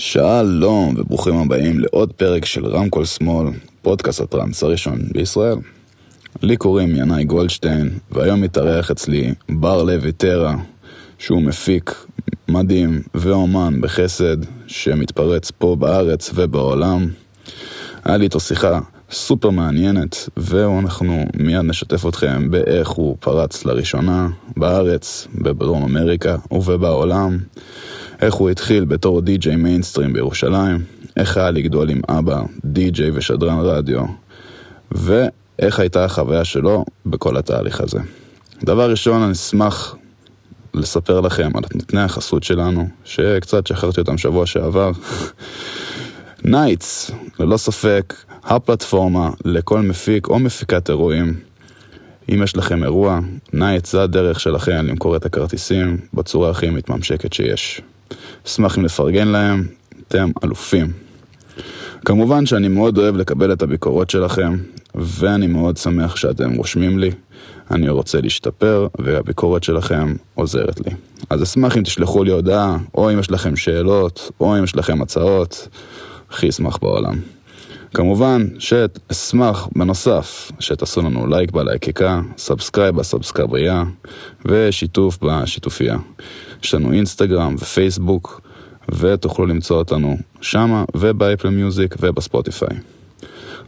שלום וברוכים הבאים לעוד פרק של רמקול שמאל, פודקאסט הטראנס הראשון בישראל. לי קוראים ינאי גולדשטיין, והיום מתארח אצלי בר לוי טרה, שהוא מפיק מדהים ואומן בחסד, שמתפרץ פה בארץ ובעולם. היה לי איתו שיחה סופר מעניינת, ואנחנו מיד נשתף אתכם באיך הוא פרץ לראשונה בארץ, בדרום אמריקה ובעולם. איך הוא התחיל בתור די-ג'יי מיינסטרים בירושלים, איך היה לגדול עם אבא, די-ג'יי ושדרן רדיו, ואיך הייתה החוויה שלו בכל התהליך הזה. דבר ראשון, אני אשמח לספר לכם על נותני החסות שלנו, שקצת שחררתי אותם שבוע שעבר. נייטס, ללא ספק, הפלטפורמה לכל מפיק או מפיקת אירועים. אם יש לכם אירוע, נייטס זה הדרך שלכם למכור את הכרטיסים בצורה הכי מתממשקת שיש. אשמח אם לפרגן להם, אתם אלופים. כמובן שאני מאוד אוהב לקבל את הביקורות שלכם, ואני מאוד שמח שאתם רושמים לי. אני רוצה להשתפר, והביקורת שלכם עוזרת לי. אז אשמח אם תשלחו לי הודעה, או אם יש לכם שאלות, או אם יש לכם הצעות. הכי אשמח בעולם. כמובן שאשמח בנוסף שתעשו לנו לייק בלייקיקה, subscribe בסאבסקרבייה ושיתוף בשיתופייה. יש לנו אינסטגרם ופייסבוק ותוכלו למצוא אותנו שמה ובאפל מיוזיק ובספוטיפיי.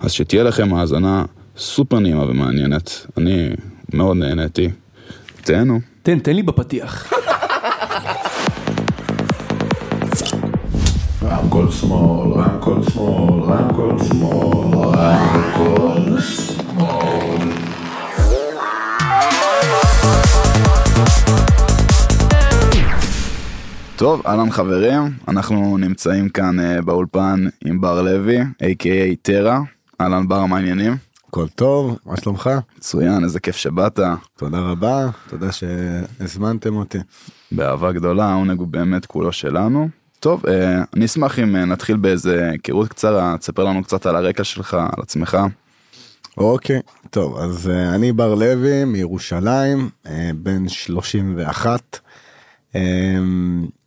אז שתהיה לכם האזנה סופר נעימה ומעניינת, אני מאוד נהניתי. תהנו. תן, תן לי בפתיח. רמקול שמאל, רמקול שמאל, רמקול שמאל, רמקול שמאל. טוב, אהלן חברים, אנחנו נמצאים כאן uh, באולפן עם בר לוי, a.k.a טרה. אהלן בר, מה העניינים? הכל טוב, מה שלומך? מצוין, איזה כיף שבאת. תודה רבה, תודה שהזמנתם אותי. באהבה גדולה, העונג הוא באמת כולו שלנו. טוב, uh, אני אשמח אם uh, נתחיל באיזה היכרות קצרה, תספר לנו קצת על הרקע שלך, על עצמך. אוקיי, טוב, אז uh, אני בר לוי מירושלים, uh, בן 31. Um,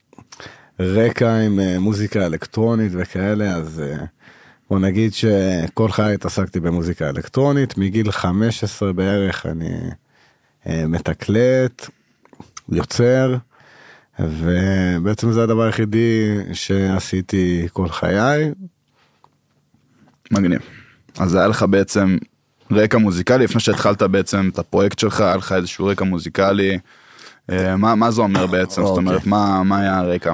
רקע עם uh, מוזיקה אלקטרונית וכאלה, אז uh, בוא נגיד שכל חיי התעסקתי במוזיקה אלקטרונית, מגיל 15 בערך אני uh, מתקלט, יוצר, ובעצם זה הדבר היחידי שעשיתי כל חיי. מגניב. אז היה לך בעצם רקע מוזיקלי, לפני שהתחלת בעצם את הפרויקט שלך, היה לך איזשהו רקע מוזיקלי. אה, מה, מה זה אומר בעצם? זאת אוקיי. אומרת, מה, מה היה הרקע?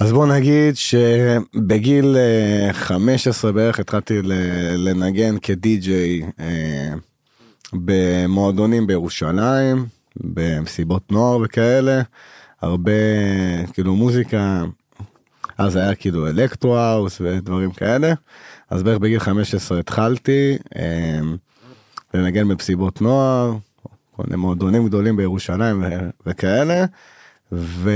אז בוא נגיד שבגיל אה, 15 בערך התחלתי לנגן כדי-ג'יי אה, במועדונים בירושלים, במסיבות נוער וכאלה, הרבה כאילו מוזיקה, אז היה כאילו אלקטרו-האוס ודברים כאלה, אז בערך בגיל 15 התחלתי אה, לנגן במסיבות נוער, כל מיני מועדונים גדולים בירושלים ו- וכאלה, ו...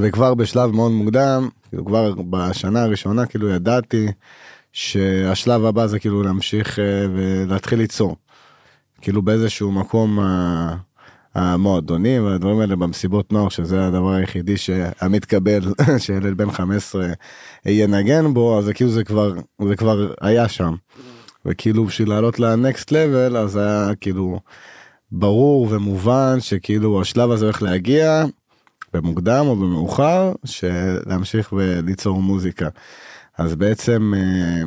וכבר בשלב מאוד מוקדם, כאילו כבר בשנה הראשונה כאילו ידעתי שהשלב הבא זה כאילו להמשיך אה, ולהתחיל ליצור. כאילו באיזשהו מקום ה- המועדונים והדברים האלה במסיבות נוער שזה הדבר היחידי שהמתקבל שילד בן 15 ינגן בו אז כאילו זה כבר זה כבר היה שם. וכאילו בשביל לעלות לנקסט לבל אז היה כאילו ברור ומובן שכאילו השלב הזה הולך להגיע במוקדם או במאוחר שלהמשיך וליצור מוזיקה. אז בעצם אה,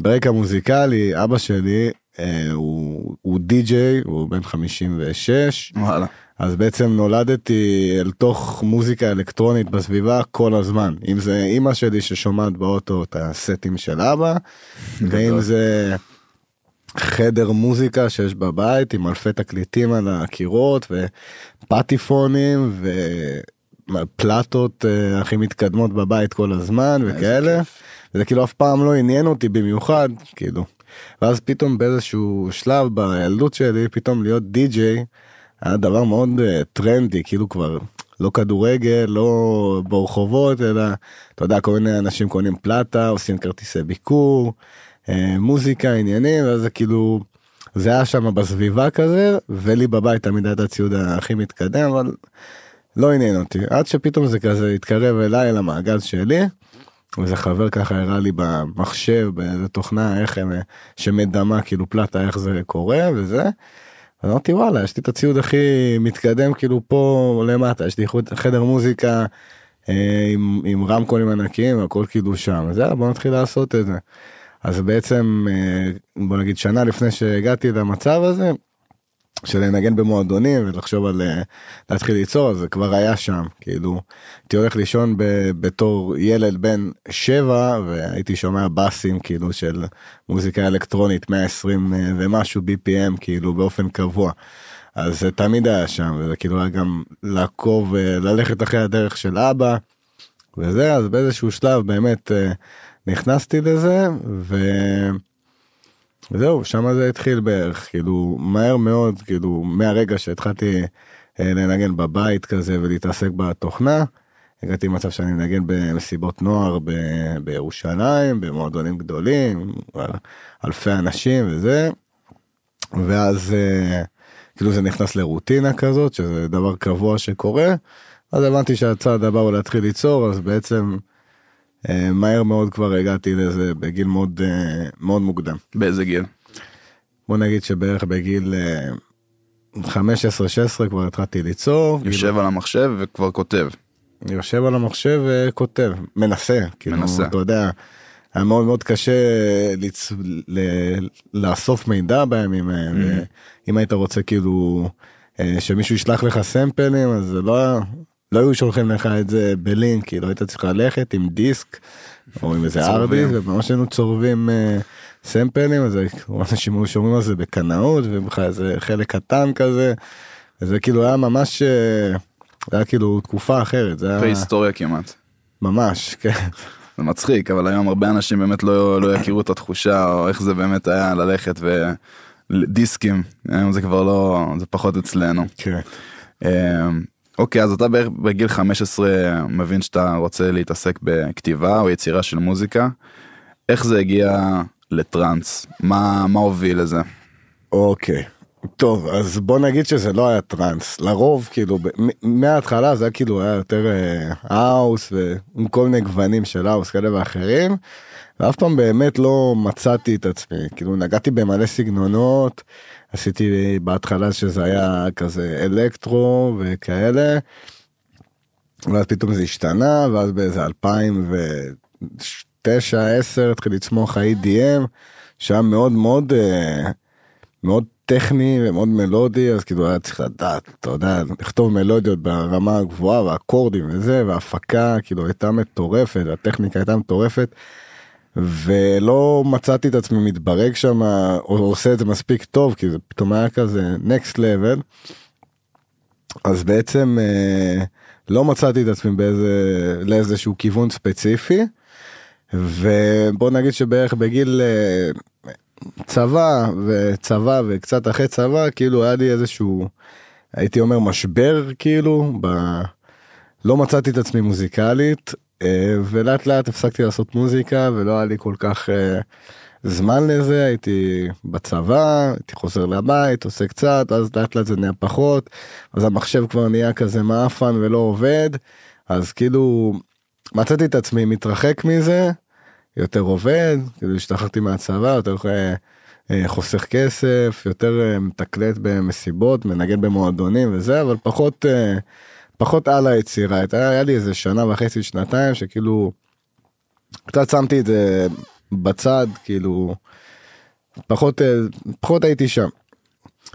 ברקע מוזיקלי אבא שלי אה, הוא, הוא די-ג'יי הוא בן 56 וואלה. אז בעצם נולדתי אל תוך מוזיקה אלקטרונית בסביבה כל הזמן אם זה אימא שלי ששומעת באוטו את הסטים של אבא ואם זה חדר מוזיקה שיש בבית עם אלפי תקליטים על הקירות ופטיפונים ופלטות אה, הכי מתקדמות בבית כל הזמן וכאלה. זה כאילו אף פעם לא עניין אותי במיוחד כאילו. ואז פתאום באיזשהו שלב בילדות שלי פתאום להיות די-ג'יי היה דבר מאוד uh, טרנדי כאילו כבר לא כדורגל לא ברחובות אלא אתה יודע כל מיני אנשים קונים פלטה עושים כרטיסי ביקור uh, מוזיקה עניינים ואז זה כאילו זה היה שם בסביבה כזה ולי בבית תמיד היה את הציוד הכי מתקדם אבל לא עניין אותי עד שפתאום זה כזה התקרב אליי למעגל שלי. איזה חבר ככה הראה לי במחשב באיזה תוכנה איך הם שמדמה כאילו פלטה איך זה קורה וזה. אמרתי וואלה יש לי את הציוד הכי מתקדם כאילו פה למטה יש לי חדר מוזיקה אה, עם, עם רמקולים ענקיים הכל כאילו שם יאללה בוא נתחיל לעשות את זה. אז בעצם אה, בוא נגיד שנה לפני שהגעתי למצב הזה של לנגן במועדונים ולחשוב על אה, להתחיל ליצור זה כבר היה שם כאילו הייתי הולך לישון ב- בתור ילד בן שבע והייתי שומע באסים כאילו של מוזיקה אלקטרונית 120 אה, ומשהו bpm כאילו באופן קבוע. אז זה תמיד היה שם וזה כאילו היה גם לעקוב אה, ללכת אחרי הדרך של אבא וזה אז באיזשהו שלב באמת נכנסתי לזה ו... וזהו שם זה התחיל בערך כאילו מהר מאוד כאילו מהרגע שהתחלתי אה, לנגן בבית כזה ולהתעסק בתוכנה. הגעתי למצב שאני מנגן במסיבות נוער ב- בירושלים במועדונים גדולים על- אלפי אנשים וזה. ואז אה, כאילו זה נכנס לרוטינה כזאת שזה דבר קבוע שקורה. אז הבנתי שהצעד הבא הוא להתחיל ליצור אז בעצם מהר מאוד כבר הגעתי לזה בגיל מאוד אה, מאוד מוקדם. באיזה גיל? בוא נגיד שבערך בגיל אה, 15-16 כבר התחלתי ליצור. יושב על המחשב וכבר כותב. יושב על המחשב וכותב, מנסה, כאילו, מנסה. אתה יודע, היה מאוד מאוד קשה לצ... ל... לאסוף מידע בימים האלה, אם היית רוצה כאילו אה, שמישהו ישלח לך סמפלים אז זה לא היה. לא היו שולחים לך את זה בלינק כאילו היית צריך ללכת עם דיסק או עם איזה. ארדיסק וממש היינו צורבים אה, סמפלים אז אנשים היו שומעים על זה בקנאות ובכלל איזה חלק קטן כזה. וזה כאילו היה ממש אה, זה היה כאילו תקופה אחרת זה היה פרה-היסטוריה כמעט. ממש כן זה מצחיק אבל היום הרבה אנשים באמת לא לא יכירו את התחושה או איך זה באמת היה ללכת ודיסקים היום זה כבר לא זה פחות אצלנו. כן. אוקיי אז אתה בערך בגיל 15 מבין שאתה רוצה להתעסק בכתיבה או יצירה של מוזיקה. איך זה הגיע לטראנס מה מה הוביל לזה. אוקיי. טוב אז בוא נגיד שזה לא היה טראנס לרוב כאילו מההתחלה זה היה כאילו היה יותר אה, האוס ועם כל מיני גוונים של האוס כאלה ואחרים. ואף פעם באמת לא מצאתי את עצמי כאילו נגעתי במלא סגנונות עשיתי בהתחלה שזה היה כזה אלקטרו וכאלה. ואז פתאום זה השתנה ואז באיזה 2009 10 התחיל לצמוח ה-EDM שהיה מאוד מאוד אה, מאוד טכני ומאוד מלודי אז כאילו היה צריך לדעת אתה יודע לכתוב מלודיות ברמה הגבוהה והאקורדים וזה וההפקה כאילו הייתה מטורפת הטכניקה הייתה מטורפת. ולא מצאתי את עצמי מתברג שם או עושה את זה מספיק טוב כי זה פתאום היה כזה next level. אז בעצם אה, לא מצאתי את עצמי באיזה לאיזשהו כיוון ספציפי. ובוא נגיד שבערך בגיל אה, צבא וצבא וקצת אחרי צבא כאילו היה לי איזשהו הייתי אומר משבר כאילו ב... לא מצאתי את עצמי מוזיקלית ולאט לאט הפסקתי לעשות מוזיקה ולא היה לי כל כך אה, זמן לזה. הייתי בצבא הייתי חוזר לבית עושה קצת אז לאט לאט זה נהיה פחות. אז המחשב כבר נהיה כזה מאפן ולא עובד. אז כאילו מצאתי את עצמי מתרחק מזה יותר עובד כאילו השתחררתי מהצבא יותר אה, אה, חוסך כסף יותר אה, מתקלט במסיבות מנגן במועדונים וזה אבל פחות אה, פחות על היצירה. הייתה היה לי איזה שנה וחצי שנתיים שכאילו קצת שמתי את זה בצד כאילו פחות אה, פחות הייתי שם.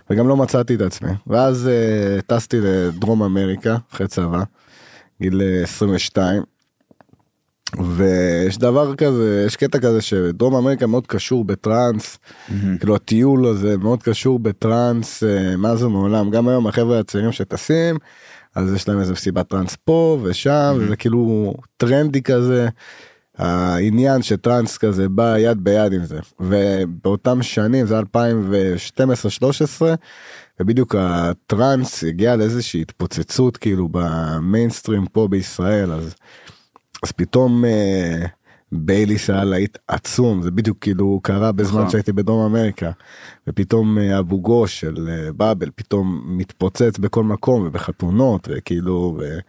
וגם לא מצאתי את עצמי. ואז אה, טסתי לדרום אמריקה אחרי צבא גיל אה, 22 ויש דבר כזה יש קטע כזה שדרום אמריקה מאוד קשור בטראנס. כאילו הטיול הזה מאוד קשור בטראנס אה, מאז ומעולם. גם היום החבר'ה הצעירים שטסים אז יש להם איזה מסיבת טראנס פה ושם וזה כאילו טרנדי כזה. העניין שטראנס כזה בא יד ביד עם זה ובאותם שנים זה 2012-13 ובדיוק הטראנס הגיע לאיזושהי התפוצצות כאילו במיינסטרים פה בישראל אז אז פתאום אה, בייליס היה להיט עצום זה בדיוק כאילו קרה בזמן נכון. שהייתי בדרום אמריקה ופתאום אה, אבו גוש של אה, באבל פתאום מתפוצץ בכל מקום ובחתונות וכאילו ו...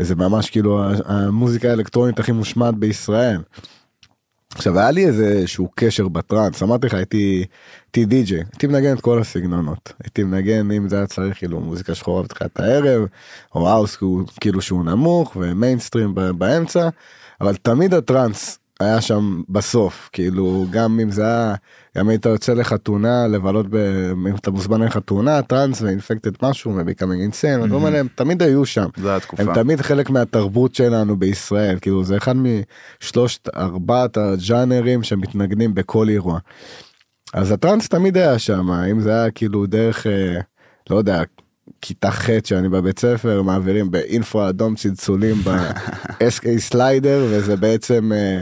וזה ממש כאילו המוזיקה האלקטרונית הכי מושמעת בישראל. עכשיו היה לי איזה שהוא קשר בטראנס אמרתי לך הייתי הייתי די.ג'יי הייתי מנגן את כל הסגנונות הייתי מנגן אם זה היה צריך כאילו מוזיקה שחורה בתחילת הערב או האוס כאילו שהוא נמוך ומיינסטרים באמצע אבל תמיד הטראנס היה שם בסוף כאילו גם אם זה היה גם היית יוצא לחתונה לבלות ב... אם אתה מוזמן לחתונה טראנס ו Infected Mushroom ו Becoming Insane הדברים האלה הם תמיד היו שם. זה התקופה. הם תמיד חלק מהתרבות שלנו בישראל כאילו זה אחד משלושת ארבעת הג'אנרים שמתנגנים בכל אירוע. אז הטראנס תמיד היה שם אם זה היה כאילו דרך אה, לא יודע כיתה ח' שאני בבית ספר מעבירים באינפרה אדום צלצולים ב-SK slider וזה בעצם אה,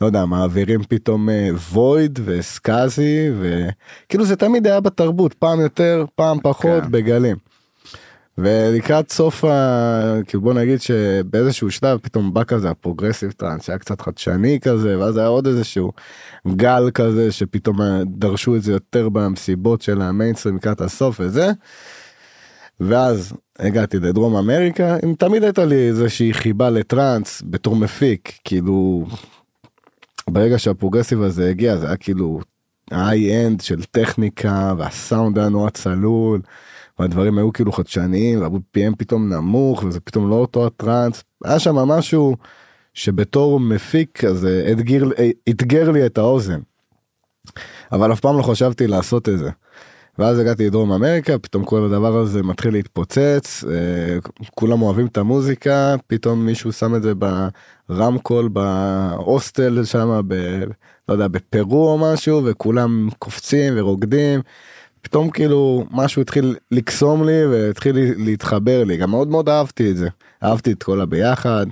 לא יודע מעבירים פתאום וויד וסקאזי וכאילו זה תמיד היה בתרבות פעם יותר פעם פחות כן. בגלים. ולקראת סוף ה... כאילו בוא נגיד שבאיזשהו שלב פתאום בא כזה ה progressive trance שהיה קצת חדשני כזה ואז היה עוד איזשהו גל כזה שפתאום דרשו את זה יותר במסיבות של המיינסטרים לקראת הסוף וזה. ואז הגעתי לדרום אמריקה אם תמיד הייתה לי איזושהי חיבה לטראנס בתור מפיק כאילו ברגע שה progressive הזה הגיע זה היה כאילו high-end של טכניקה והסאונד היה נורא צלול והדברים היו כאילו חדשניים וה-BPM פתאום נמוך וזה פתאום לא אותו הטראנס היה שם משהו שבתור מפיק כזה אתגר, אתגר לי את האוזן. אבל אף פעם לא חשבתי לעשות את זה. ואז הגעתי לדרום אמריקה פתאום כל הדבר הזה מתחיל להתפוצץ אה, כולם אוהבים את המוזיקה פתאום מישהו שם את זה ברמקול בהוסטל שם ב... לא יודע בפרו או משהו וכולם קופצים ורוקדים. פתאום כאילו משהו התחיל לקסום לי והתחיל להתחבר לי גם מאוד מאוד אהבתי את זה אהבתי את כל הביחד.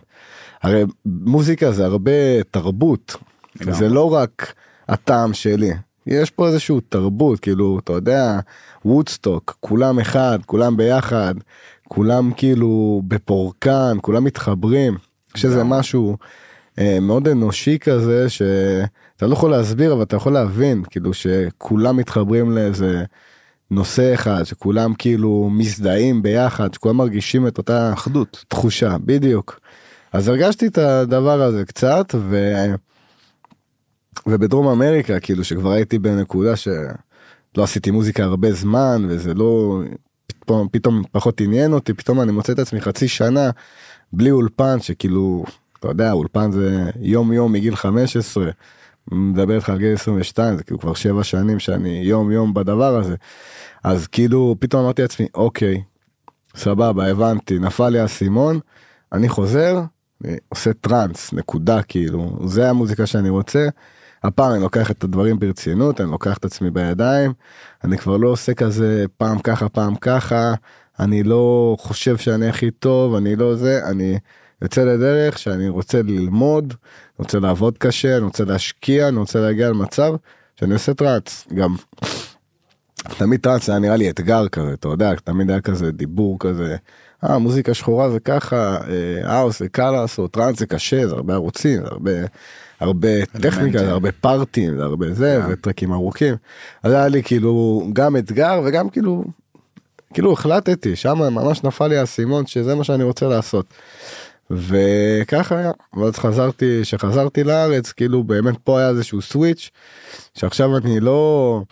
הרי מוזיקה זה הרבה תרבות. זה לא רק הטעם שלי יש פה איזשהו תרבות כאילו אתה יודע וודסטוק כולם אחד כולם ביחד כולם כאילו בפורקן כולם מתחברים שזה לגמרי. משהו אה, מאוד אנושי כזה שאתה לא יכול להסביר אבל אתה יכול להבין כאילו שכולם מתחברים לאיזה נושא אחד שכולם כאילו מזדהים ביחד שכולם מרגישים את אותה אחדות. תחושה בדיוק. אז הרגשתי את הדבר הזה קצת ו... ובדרום אמריקה כאילו שכבר הייתי בנקודה שלא עשיתי מוזיקה הרבה זמן וזה לא פתאום פתאום פחות עניין אותי פתאום אני מוצא את עצמי חצי שנה בלי אולפן שכאילו אתה יודע אולפן זה יום יום מגיל 15 מדבר איתך על גיל 22 זה כאילו כבר שבע שנים שאני יום יום בדבר הזה אז כאילו פתאום אמרתי לעצמי אוקיי סבבה הבנתי נפל לי האסימון אני חוזר אני עושה טראנס נקודה כאילו זה המוזיקה שאני רוצה. הפעם אני לוקח את הדברים ברצינות אני לוקח את עצמי בידיים אני כבר לא עושה כזה פעם ככה פעם ככה אני לא חושב שאני הכי טוב אני לא זה אני יוצא לדרך שאני רוצה ללמוד רוצה לעבוד קשה אני רוצה להשקיע אני רוצה להגיע למצב שאני עושה טראנס גם תמיד טראנס היה נראה לי אתגר כזה אתה יודע תמיד היה כזה דיבור כזה. אה מוזיקה שחורה זה ככה אה, האוס זה קל לעשות טראנס זה קשה זה הרבה ערוצים זה הרבה הרבה טכניקה הרבה פארטים הרבה זה כן. וטרקים ארוכים. אז היה לי כאילו גם אתגר וגם כאילו כאילו החלטתי שם ממש נפל לי האסימון שזה מה שאני רוצה לעשות. וככה היה ואז חזרתי שחזרתי לארץ כאילו באמת פה היה איזשהו switch שעכשיו אני לא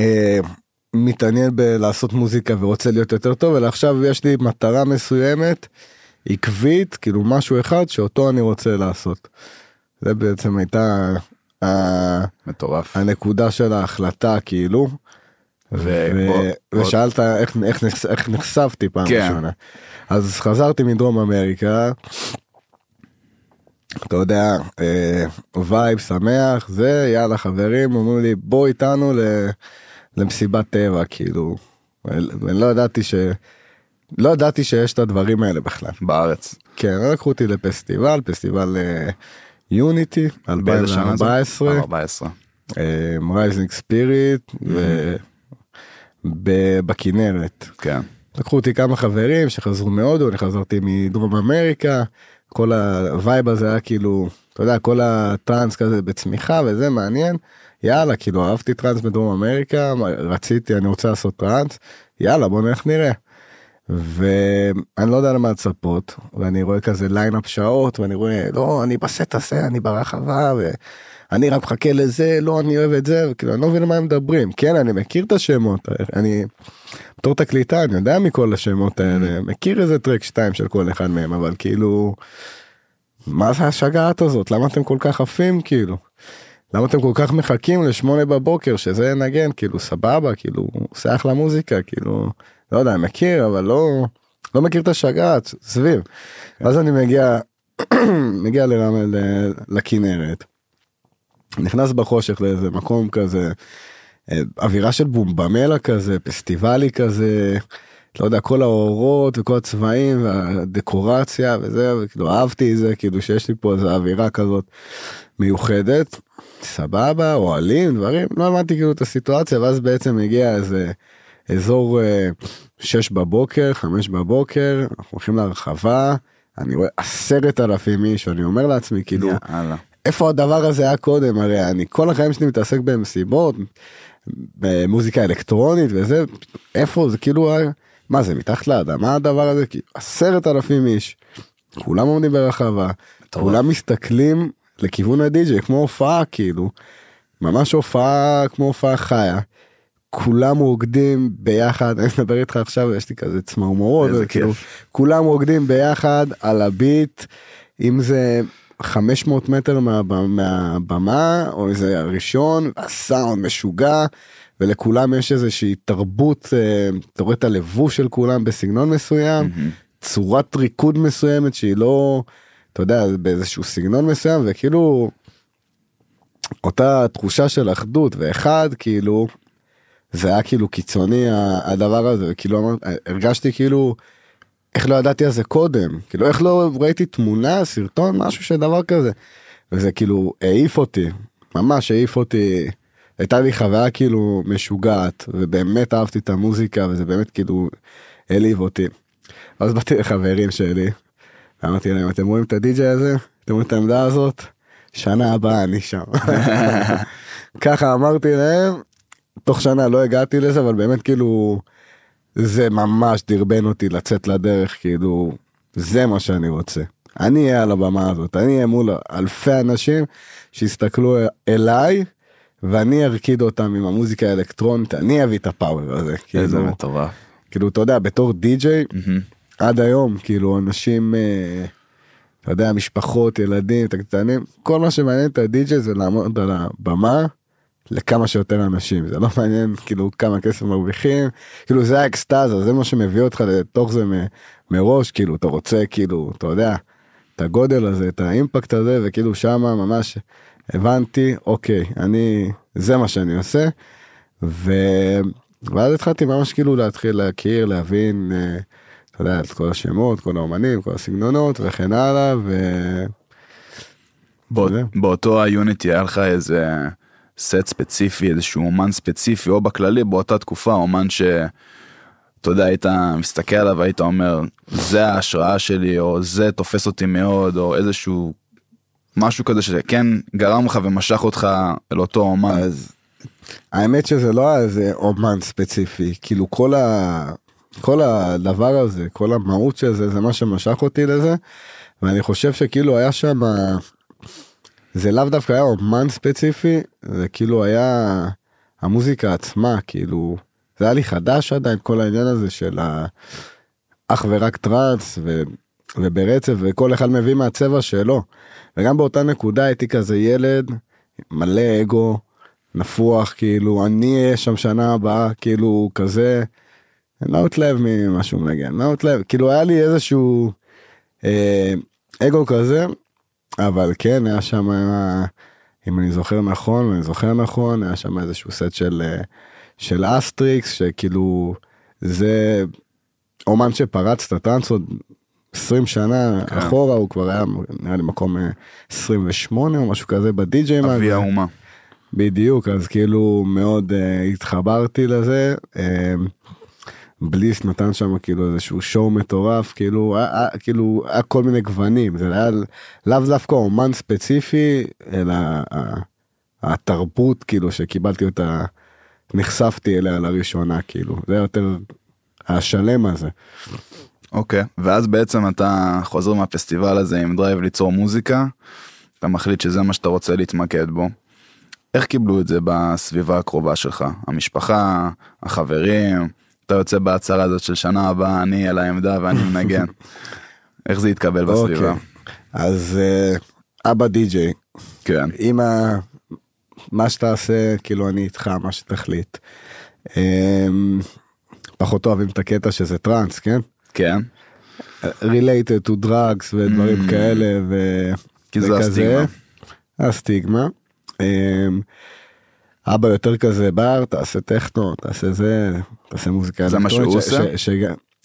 אה, מתעניין בלעשות מוזיקה ורוצה להיות יותר טוב אלא עכשיו יש לי מטרה מסוימת עקבית כאילו משהו אחד שאותו אני רוצה לעשות. זה בעצם הייתה מטורף. הנקודה של ההחלטה כאילו. ו- בוא- ושאלת איך, איך, נחש- איך נחשפתי פעם כן. ראשונה. אז חזרתי מדרום אמריקה. אתה יודע, אה, vibe שמח, זה, יאללה חברים, אומרים לי בוא איתנו ל- למסיבת טבע, כאילו. אני לא ידעתי ש... לא ידעתי שיש את הדברים האלה בכלל. בארץ. כן, לקחו אותי לפסטיבל, פסטיבל אה, Unity, באיזה שנה זה? 2014. 14. Rising Spirit בכנרת. כן. לקחו אותי כמה חברים שחזרו מהודו, אני חזרתי מדרום אמריקה, כל ה vibe הזה היה כאילו, אתה יודע, כל הטראנס כזה בצמיחה וזה מעניין. יאללה, כאילו אהבתי טראנס בדרום אמריקה, רציתי, אני רוצה לעשות טראנס, יאללה בוא נלך נראה. ואני לא יודע למה לצפות, ואני רואה כזה line-up שעות, ואני רואה, לא, אני בסט הזה, אני ברחבה, ואני רק מחכה לזה, לא, אני אוהב את זה, וכאילו, אני לא מבין מה הם מדברים. כן, אני מכיר את השמות, אני, בתור תקליטן, אני יודע מכל השמות האלה, מכיר איזה track שתיים של כל אחד מהם, אבל כאילו, מה זה השגעת הזאת? למה אתם כל כך עפים, כאילו? למה אתם כל כך מחכים לשמונה בבוקר שזה ינגן, כאילו, סבבה, כאילו, עושה אחלה מוזיקה, כאילו... לא יודע, מכיר, אבל לא, לא מכיר את השגעת, סביב. אז אני מגיע, מגיע לרמל, לכנרת, נכנס בחושך לאיזה מקום כזה, אה, אווירה של בומבמלה כזה, פסטיבלי כזה, לא יודע, כל האורות וכל הצבעים והדקורציה וזה, וכאילו אהבתי את זה, כאילו שיש לי פה איזה אווירה כזאת מיוחדת, סבבה, אוהלים, דברים, לא הבנתי כאילו את הסיטואציה, ואז בעצם הגיע איזה... אזור 6 אה, בבוקר, 5 בבוקר, אנחנו הולכים להרחבה, אני רואה עשרת אלפים איש, אני אומר לעצמי, כאילו, יאללה. איפה הדבר הזה היה קודם? הרי אני כל החיים שלי מתעסק במסיבות, במוזיקה אלקטרונית וזה, איפה זה כאילו, מה זה מתחת לאדמה הדבר הזה? כאילו, עשרת אלפים איש, כולם עומדים ברחבה, כולם מסתכלים לכיוון הדי-ג'יי כמו הופעה כאילו, ממש הופעה כמו הופעה חיה. כולם רוקדים ביחד, אני מדבר איתך עכשיו, יש לי כזה צמרמורות, כאילו, כולם רוקדים ביחד על הביט, אם זה 500 מטר מה, מהבמה, או איזה ראשון, הסאונד משוגע, ולכולם יש איזושהי תרבות, אה, אתה רואה את הלבוש של כולם בסגנון מסוים, צורת ריקוד מסוימת שהיא לא, אתה יודע, באיזשהו סגנון מסוים, וכאילו, אותה תחושה של אחדות, ואחד, כאילו, זה היה כאילו קיצוני הדבר הזה וכאילו אמר, הרגשתי כאילו איך לא ידעתי על זה קודם? כאילו איך לא ראיתי תמונה סרטון משהו שדבר כזה? וזה כאילו העיף אותי ממש העיף אותי. הייתה לי חוויה כאילו משוגעת ובאמת אהבתי את המוזיקה וזה באמת כאילו העליב אותי. אז באתי לחברים שלי אמרתי להם אתם רואים את הדי.ג'יי הזה? אתם רואים את העמדה הזאת? שנה הבאה אני שם. ככה אמרתי להם תוך שנה לא הגעתי לזה אבל באמת כאילו זה ממש דרבן אותי לצאת לדרך כאילו זה מה שאני רוצה. אני אהיה על הבמה הזאת אני אהיה מול אלפי אנשים שיסתכלו אליי ואני ארקיד אותם עם המוזיקה האלקטרונית אני אביא את הפאוור הזה. איזה כאילו, מטורף. כאילו אתה יודע בתור די.ג'יי mm-hmm. עד היום כאילו אנשים. אה, אתה יודע משפחות ילדים תקצנים כל מה שמעניין את הדי.ג'יי זה לעמוד על הבמה לכמה שיותר אנשים זה לא מעניין כאילו כמה כסף מרוויחים כאילו זה האקסטאזה זה מה שמביא אותך לתוך זה מ- מראש כאילו אתה רוצה כאילו אתה יודע את הגודל הזה את האימפקט הזה וכאילו שמה ממש הבנתי אוקיי אני זה מה שאני עושה. ו... ואז התחלתי ממש כאילו להתחיל להכיר להבין אה, אתה יודע את כל השמות כל האומנים כל הסגנונות וכן הלאה. ו... בא... באותו היוניטי היה לך איזה. סט ספציפי איזשהו אומן ספציפי או בכללי באותה תקופה אומן שאתה יודע היית מסתכל עליו היית אומר זה ההשראה שלי או זה תופס אותי מאוד או איזשהו משהו כזה שכן גרם לך ומשך אותך אל אותו אומן. אז האמת שזה לא היה איזה אומן ספציפי כאילו כל ה... כל הדבר הזה כל המהות של זה זה מה שמשך אותי לזה ואני חושב שכאילו היה שם זה לאו דווקא היה אומן ספציפי, זה כאילו היה המוזיקה עצמה, כאילו, זה היה לי חדש עדיין כל העניין הזה של אך ורק טראנס ו, וברצף וכל אחד מביא מהצבע שלו. וגם באותה נקודה הייתי כזה ילד מלא אגו, נפוח, כאילו אני אהיה שם שנה הבאה, כאילו כזה, לא נלהב ממה שהוא מנגן, לא נלהב, כאילו היה לי איזשהו אה, אגו כזה אבל כן היה שם אם אני זוכר נכון אני זוכר נכון היה שם איזשהו סט של אה, של Astrix שכאילו זה אומן שפרץ את הטראנס עוד 20 שנה כן. אחורה הוא כבר היה נראה לי מקום 28 אה, או משהו כזה בדי.ג'יי. אבי האומה. בדיוק אז כאילו מאוד uh, התחברתי לזה uh, בליס נתן שם כאילו איזשהו שואו מטורף כאילו היה, היה, כאילו היה כל מיני גוונים זה היה לאו דווקא אומן ספציפי אלא התרבות כאילו שקיבלתי אותה נחשפתי אליה לראשונה כאילו זה יותר השלם הזה. אוקיי, ואז בעצם אתה חוזר מהפסטיבל הזה עם drive ליצור מוזיקה, אתה מחליט שזה מה שאתה רוצה להתמקד בו. איך קיבלו את זה בסביבה הקרובה שלך? המשפחה, החברים, אתה יוצא בהצהרה הזאת של שנה הבאה אני על העמדה ואני מנגן. איך זה התקבל בסביבה? אוקיי. אז אה, אבא די-ג'יי כן, אמא מה שתעשה כאילו אני איתך מה שתחליט. אמ, פחות אוהבים את הקטע שזה טראנס כן כן, related to drugs ודברים Mm. כאלה ו... כי זה. הסטיגמה. הסטיגמה. אמ, אבא יותר כזה בר תעשה טכנו תעשה זה תעשה מוזיקה זה מה שהוא ש- עושה? ש- ש-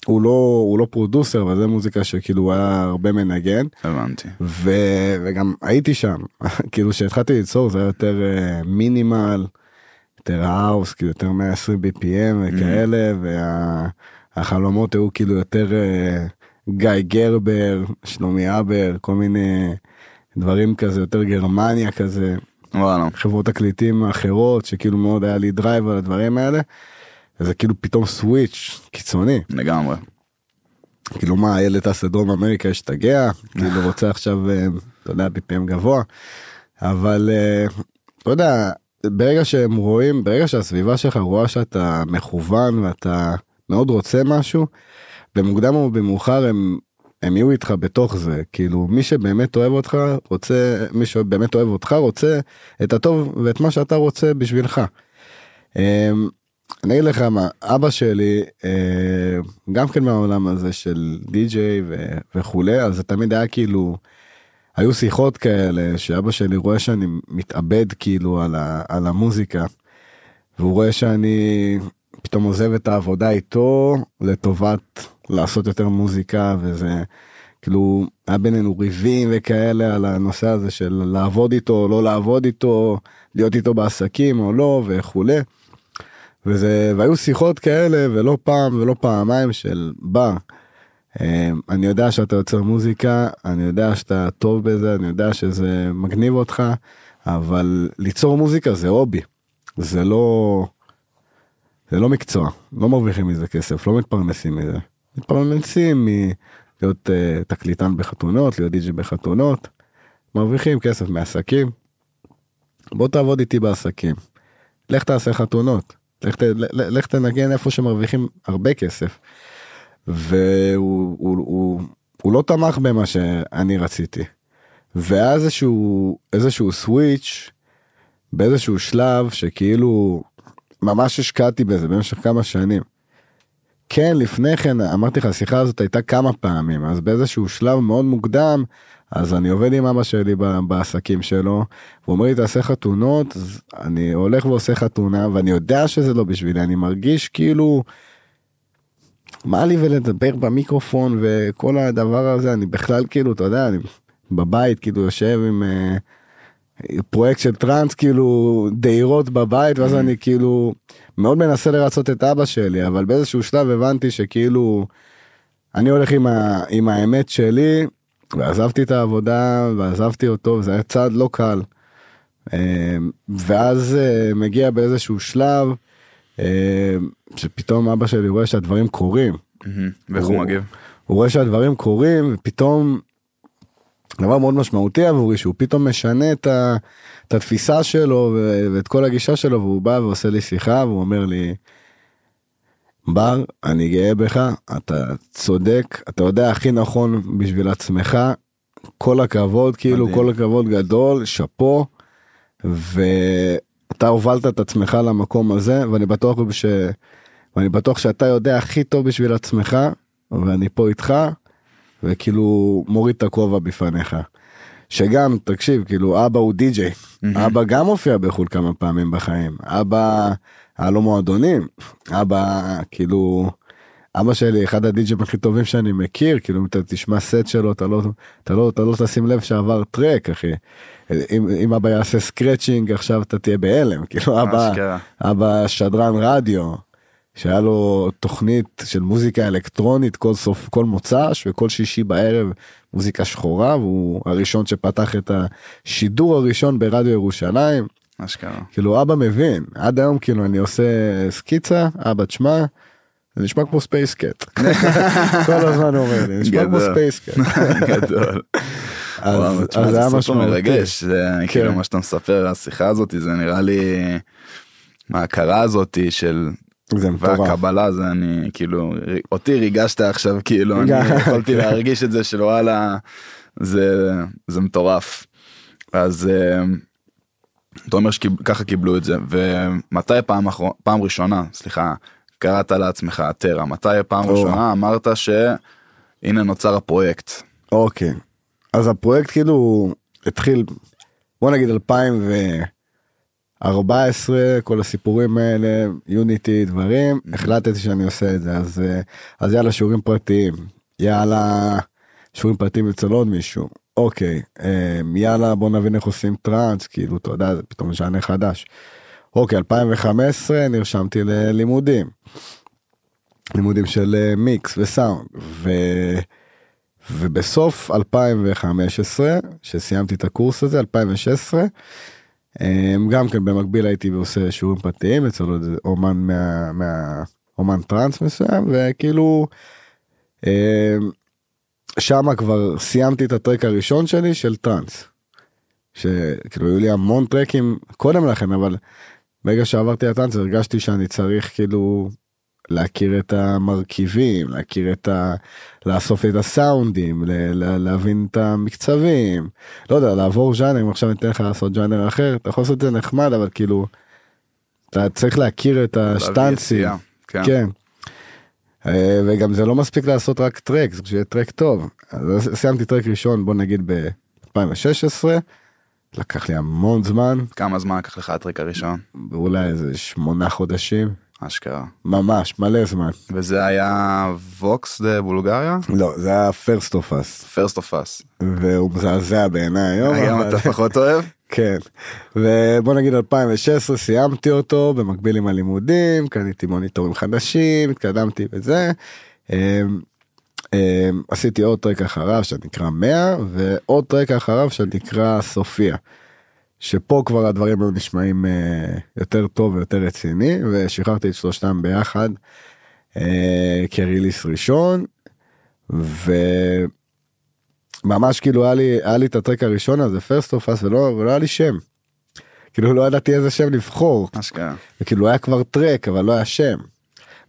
הוא לא הוא לא פרודוסר אבל זה מוזיקה שכאילו היה הרבה מנגן הבנתי. ו... וגם הייתי שם כאילו שהתחלתי ליצור זה היה יותר אה, minimal יותר house כאילו יותר 120 BPM וכאלה והחלומות היו כאילו יותר אה, גיא גרבר שלומי אבר כל מיני דברים כזה יותר גרמניה כזה וואלה, חברות תקליטים אחרות שכאילו מאוד היה לי drive על הדברים האלה. וזה כאילו פתאום switch קיצוני לגמרי. כאילו מה הילד טס לדרום אמריקה השתגע כאילו רוצה עכשיו אה, אתה יודע BPM גבוה אבל אה, אתה יודע ברגע שהם רואים ברגע שהסביבה שלך רואה שאתה מכוון ואתה מאוד רוצה משהו במוקדם או במאוחר הם הם יהיו איתך בתוך זה כאילו מי שבאמת אוהב אותך רוצה מי שבאמת אוהב אותך רוצה את הטוב ואת מה שאתה רוצה בשבילך. אני אגיד לך מה אבא שלי אה, גם כן מהעולם הזה של די.ג'יי וכולי אז זה תמיד היה כאילו היו שיחות כאלה שאבא שלי רואה שאני מתאבד כאילו על, ה- על המוזיקה והוא רואה שאני פתאום עוזב את העבודה איתו לטובת לעשות יותר מוזיקה וזה כאילו היה בינינו ריבים וכאלה על הנושא הזה של לעבוד איתו לא לעבוד איתו להיות איתו בעסקים או לא וכולי. וזה והיו שיחות כאלה ולא פעם ולא פעמיים של בר. אה, אני יודע שאתה יוצר מוזיקה אני יודע שאתה טוב בזה אני יודע שזה מגניב אותך אבל ליצור מוזיקה זה הובי זה לא זה לא מקצוע לא מרוויחים מזה כסף לא מתפרנסים מזה מתפרנסים מלהיות uh, תקליטן בחתונות להיות די.ג'י בחתונות מרוויחים כסף מעסקים. בוא תעבוד איתי בעסקים. לך תעשה חתונות לך, לך תנגן איפה שמרוויחים הרבה כסף. והוא הוא, הוא, הוא לא תמך במה שאני רציתי. והיה איזשהו איזשהו סוויץ' באיזשהו שלב שכאילו ממש השקעתי בזה במשך כמה שנים. כן לפני כן אמרתי לך השיחה הזאת הייתה כמה פעמים אז באיזשהו שלב מאוד מוקדם אז אני עובד עם אבא שלי בעסקים שלו הוא אומר לי תעשה חתונות אז אני הולך ועושה חתונה ואני יודע שזה לא בשבילי אני מרגיש כאילו. מה לי ולדבר במיקרופון וכל הדבר הזה אני בכלל כאילו אתה יודע אני בבית כאילו יושב עם אה, פרויקט של טראנס כאילו דהירות בבית ואז אני כאילו מאוד מנסה לרצות את אבא שלי אבל באיזשהו שלב הבנתי שכאילו אני הולך עם, ה, עם האמת שלי ועזבתי את העבודה ועזבתי אותו וזה היה צעד לא קל. אה, ואז אה, מגיע באיזשהו שלב אה, שפתאום אבא שלי רואה שהדברים קורים. ואיך הוא מגיב? הוא רואה שהדברים קורים ופתאום דבר מאוד משמעותי עבורי שהוא פתאום משנה את, ה, את התפיסה שלו ואת כל הגישה שלו והוא בא ועושה לי שיחה והוא אומר לי. בר אני גאה בך אתה צודק אתה יודע הכי נכון בשביל עצמך כל הכבוד כאילו מדהים. כל הכבוד גדול שאפו. ואתה הובלת את עצמך למקום הזה ואני בטוח ש... ואני בטוח שאתה יודע הכי טוב בשביל עצמך ואני פה איתך וכאילו מוריד את הכובע בפניך. שגם תקשיב כאילו אבא הוא די.ג'יי אבא גם הופיע בחו"ל כמה פעמים בחיים אבא היה לו מועדונים אבא כאילו אבא שלי אחד הדי.ג'ים הכי טובים שאני מכיר כאילו אם אתה תשמע סט שלו אתה לא אתה לא אתה לא תשים לב שעבר track אחי. אם, אם אבא יעשה scratching עכשיו אתה תהיה בהלם כאילו אבא. אבא שדרן רדיו שהיה לו תוכנית של מוזיקה אלקטרונית כל סוף כל מוצ"ש וכל שישי בערב מוזיקה שחורה והוא הראשון שפתח את השידור הראשון ברדיו ירושלים אשכרה. כאילו אבא מבין עד היום כאילו אני עושה סקיצה אבא תשמע. זה נשמע כמו Spacecat. כל הזמן הוא אומר לי נשמע כמו. Spacecat. גדול. אז זה היה משמעותי. מרגש, זה כאילו כן. מה שאתה מספר, השיחה הזאת, זה נראה לי, ההכרה הזאת של, זה מטורף. והקבלה זה אני כאילו, אותי ריגשת עכשיו כאילו, אני. יכולתי להרגיש את זה של וואלה, זה, זה מטורף. אז אה, אתה אומר שככה קיבלו את זה, ומתי פעם אחרונה, פעם ראשונה, סליחה, קראת לעצמך טרה, מתי פעם או. ראשונה אמרת שהנה נוצר הפרויקט? אוקיי. אז הפרויקט כאילו התחיל בוא נגיד 2014 כל הסיפורים האלה יוניטי דברים החלטתי שאני עושה את זה אז אה, אז יאללה שיעורים פרטיים יאללה שיעורים פרטיים אצל עוד מישהו אוקיי אה, יאללה בוא נבין איך עושים טראנס כאילו אתה יודע זה פתאום ז'אנר חדש. אוקיי 2015 נרשמתי ללימודים. לימודים של אה, מיקס וסאונד ו... ובסוף 2015 שסיימתי את הקורס הזה 2016 אמ, גם כן במקביל הייתי עושה שיעורים פרטיים אצל עוד אומן מה, מה אומן טראנס מסוים וכאילו אמ, שמה כבר סיימתי את הטרק הראשון שלי של טראנס. שכאילו היו לי המון טרקים קודם לכן אבל ברגע שעברתי לטראנס הרגשתי שאני צריך כאילו להכיר את המרכיבים, להכיר את ה... לאסוף את הסאונדים, ל... ל... להבין את המקצבים, לא יודע, לעבור ז'אנרים, עכשיו אני אתן לך לעשות ז'אנר אחר, אתה יכול לעשות את זה נחמד, אבל כאילו, אתה צריך להכיר את השטנצים, כן. כן. אה, וגם זה לא מספיק לעשות רק track, זה שיהיה track טוב. אז סיימתי track ראשון, בוא נגיד ב-2016, לקח לי המון זמן, כמה זמן לקח לך ה track הראשון? אולי איזה שמונה חודשים, אשכרה. ממש, מלא זמן. וזה היה Vox de Bulgaria? לא, זה היה First of Us, First of Us. והוא מזעזע בעיניי היום. היום אתה פחות אוהב? כן. ובוא נגיד 2016 סיימתי אותו במקביל עם הלימודים, קניתי מוניטורים חדשים, התקדמתי בזה. אמ, אמ, עשיתי עוד טרק אחריו שנקרא 100 ועוד טרק אחריו שנקרא סופיה. שפה כבר הדברים היו נשמעים אה, יותר טוב ויותר רציני ושחררתי את שלושתם ביחד אה, כריליס ראשון. וממש כאילו היה לי היה לי את הטרק הראשון הזה פרסט אוף אס ולא ולא היה לי שם. כאילו לא ידעתי איזה שם לבחור אשכרה. וכאילו היה כבר טרק אבל לא היה שם.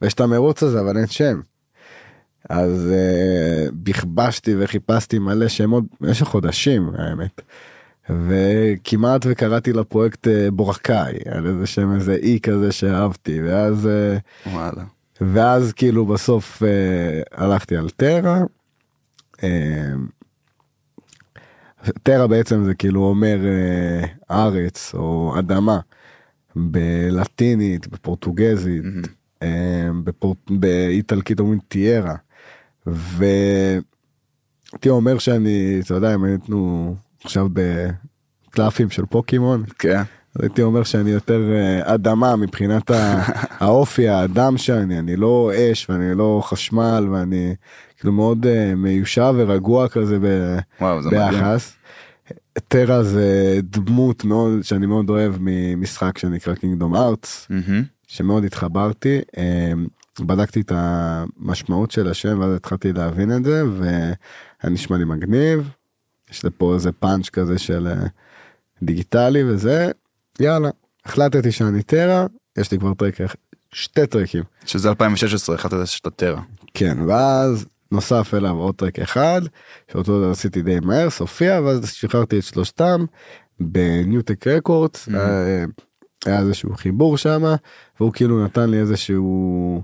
ויש את המרוץ הזה אבל אין שם. אז uh, בכבשתי וחיפשתי מלא שמות במשך חודשים האמת. וכמעט וקראתי לפרויקט uh, בורקאי על איזה שם איזה אי כזה שאהבתי ואז uh, וואלה. ואז כאילו בסוף אה, הלכתי על טרה. אה, טרה בעצם זה כאילו אומר אה, ארץ או אדמה בלטינית בפורטוגזית אה, בפור... באיטלקית אומרים טיירה. והייתי אומר שאני אתה יודע אם היינו עכשיו בקלפים של פוקימון כן. הייתי אומר שאני יותר אה, אדמה מבחינת האופי האדם שאני אני לא אש ואני לא חשמל ואני כאילו מאוד אה, מיושב ורגוע כזה ב- וואו, זה מדהים. ביחס. טרה זה דמות מאוד שאני מאוד אוהב ממשחק שנקרא קינגדום ארטס מהמם. שמאוד התחברתי אה, בדקתי את המשמעות של השם ואז התחלתי להבין את זה והיה נשמע לי מגניב. יש לפה איזה פאנץ' כזה של אה, דיגיטלי וזה יאללה החלטתי שאני טרה יש לי כבר טרק שתי טרקים שזה 2016 החלטת שאתה Terra. כן ואז נוסף אליו עוד track אחד שאותו עשיתי די מהר סופיה ואז שחררתי את שלושתם ב Nutek Records Mhm. היה- היה איזשהו חיבור שם והוא כאילו נתן לי איזשהו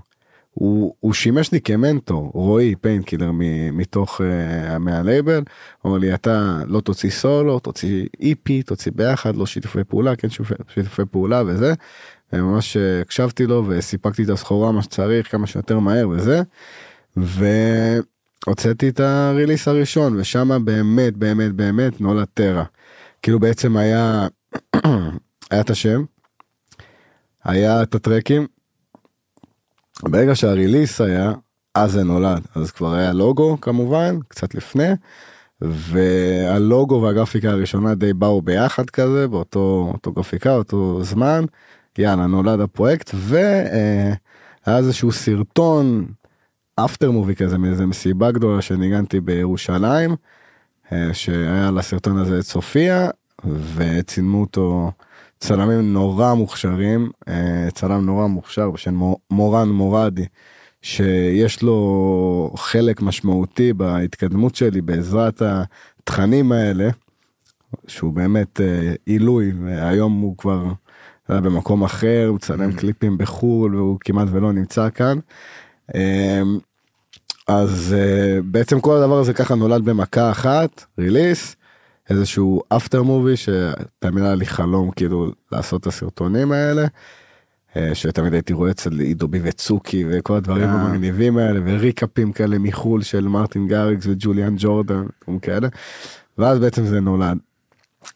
הוא, הוא שימש לי כמנטור רועי Painkiller מתוך uh, מהלייבל הוא אמר לי אתה לא תוציא סולו תוציא EP תוציא ביחד לא שיתופי פעולה כן שיתופי, שיתופי פעולה וזה. וממש אה, הקשבתי לו וסיפקתי את הסחורה מה שצריך כמה שיותר מהר וזה. והוצאתי את הריליס הראשון ושם באמת באמת באמת נולד טרה. כאילו בעצם היה היה את השם. היה את הטרקים. ברגע שהריליס היה, אז זה נולד. אז כבר היה לוגו כמובן, קצת לפני, והלוגו והגרפיקה הראשונה די באו ביחד כזה, באותו אותו גרפיקה, אותו זמן. יאללה, נולד הפרויקט, והיה איזשהו סרטון, אפטר מובי כזה, מאיזה מסיבה גדולה שניגנתי בירושלים, אה, שהיה לסרטון הזה את סופיה, וצילמו אותו צלמים נורא מוכשרים, אה, צלם נורא מוכשר בשם מורן מורדי, שיש לו חלק משמעותי בהתקדמות שלי בעזרת התכנים האלה, שהוא באמת אה, עילוי, והיום הוא כבר במקום אחר, הוא מצלם Mm. קליפים בחו"ל והוא כמעט ולא נמצא כאן. אז אה, בעצם כל הדבר הזה ככה נולד במכה אחת, ריליס, איזשהו אפטר מובי שתמיד היה לי חלום כאילו לעשות את הסרטונים האלה. אה, שתמיד הייתי רואה אצל עידובי וצוקי וכל הדברים אה. המגניבים האלה וריקאפים כאלה מחול של מרטין גאריקס וג'וליאן ג'ורדן וכאלה. ואז בעצם זה נולד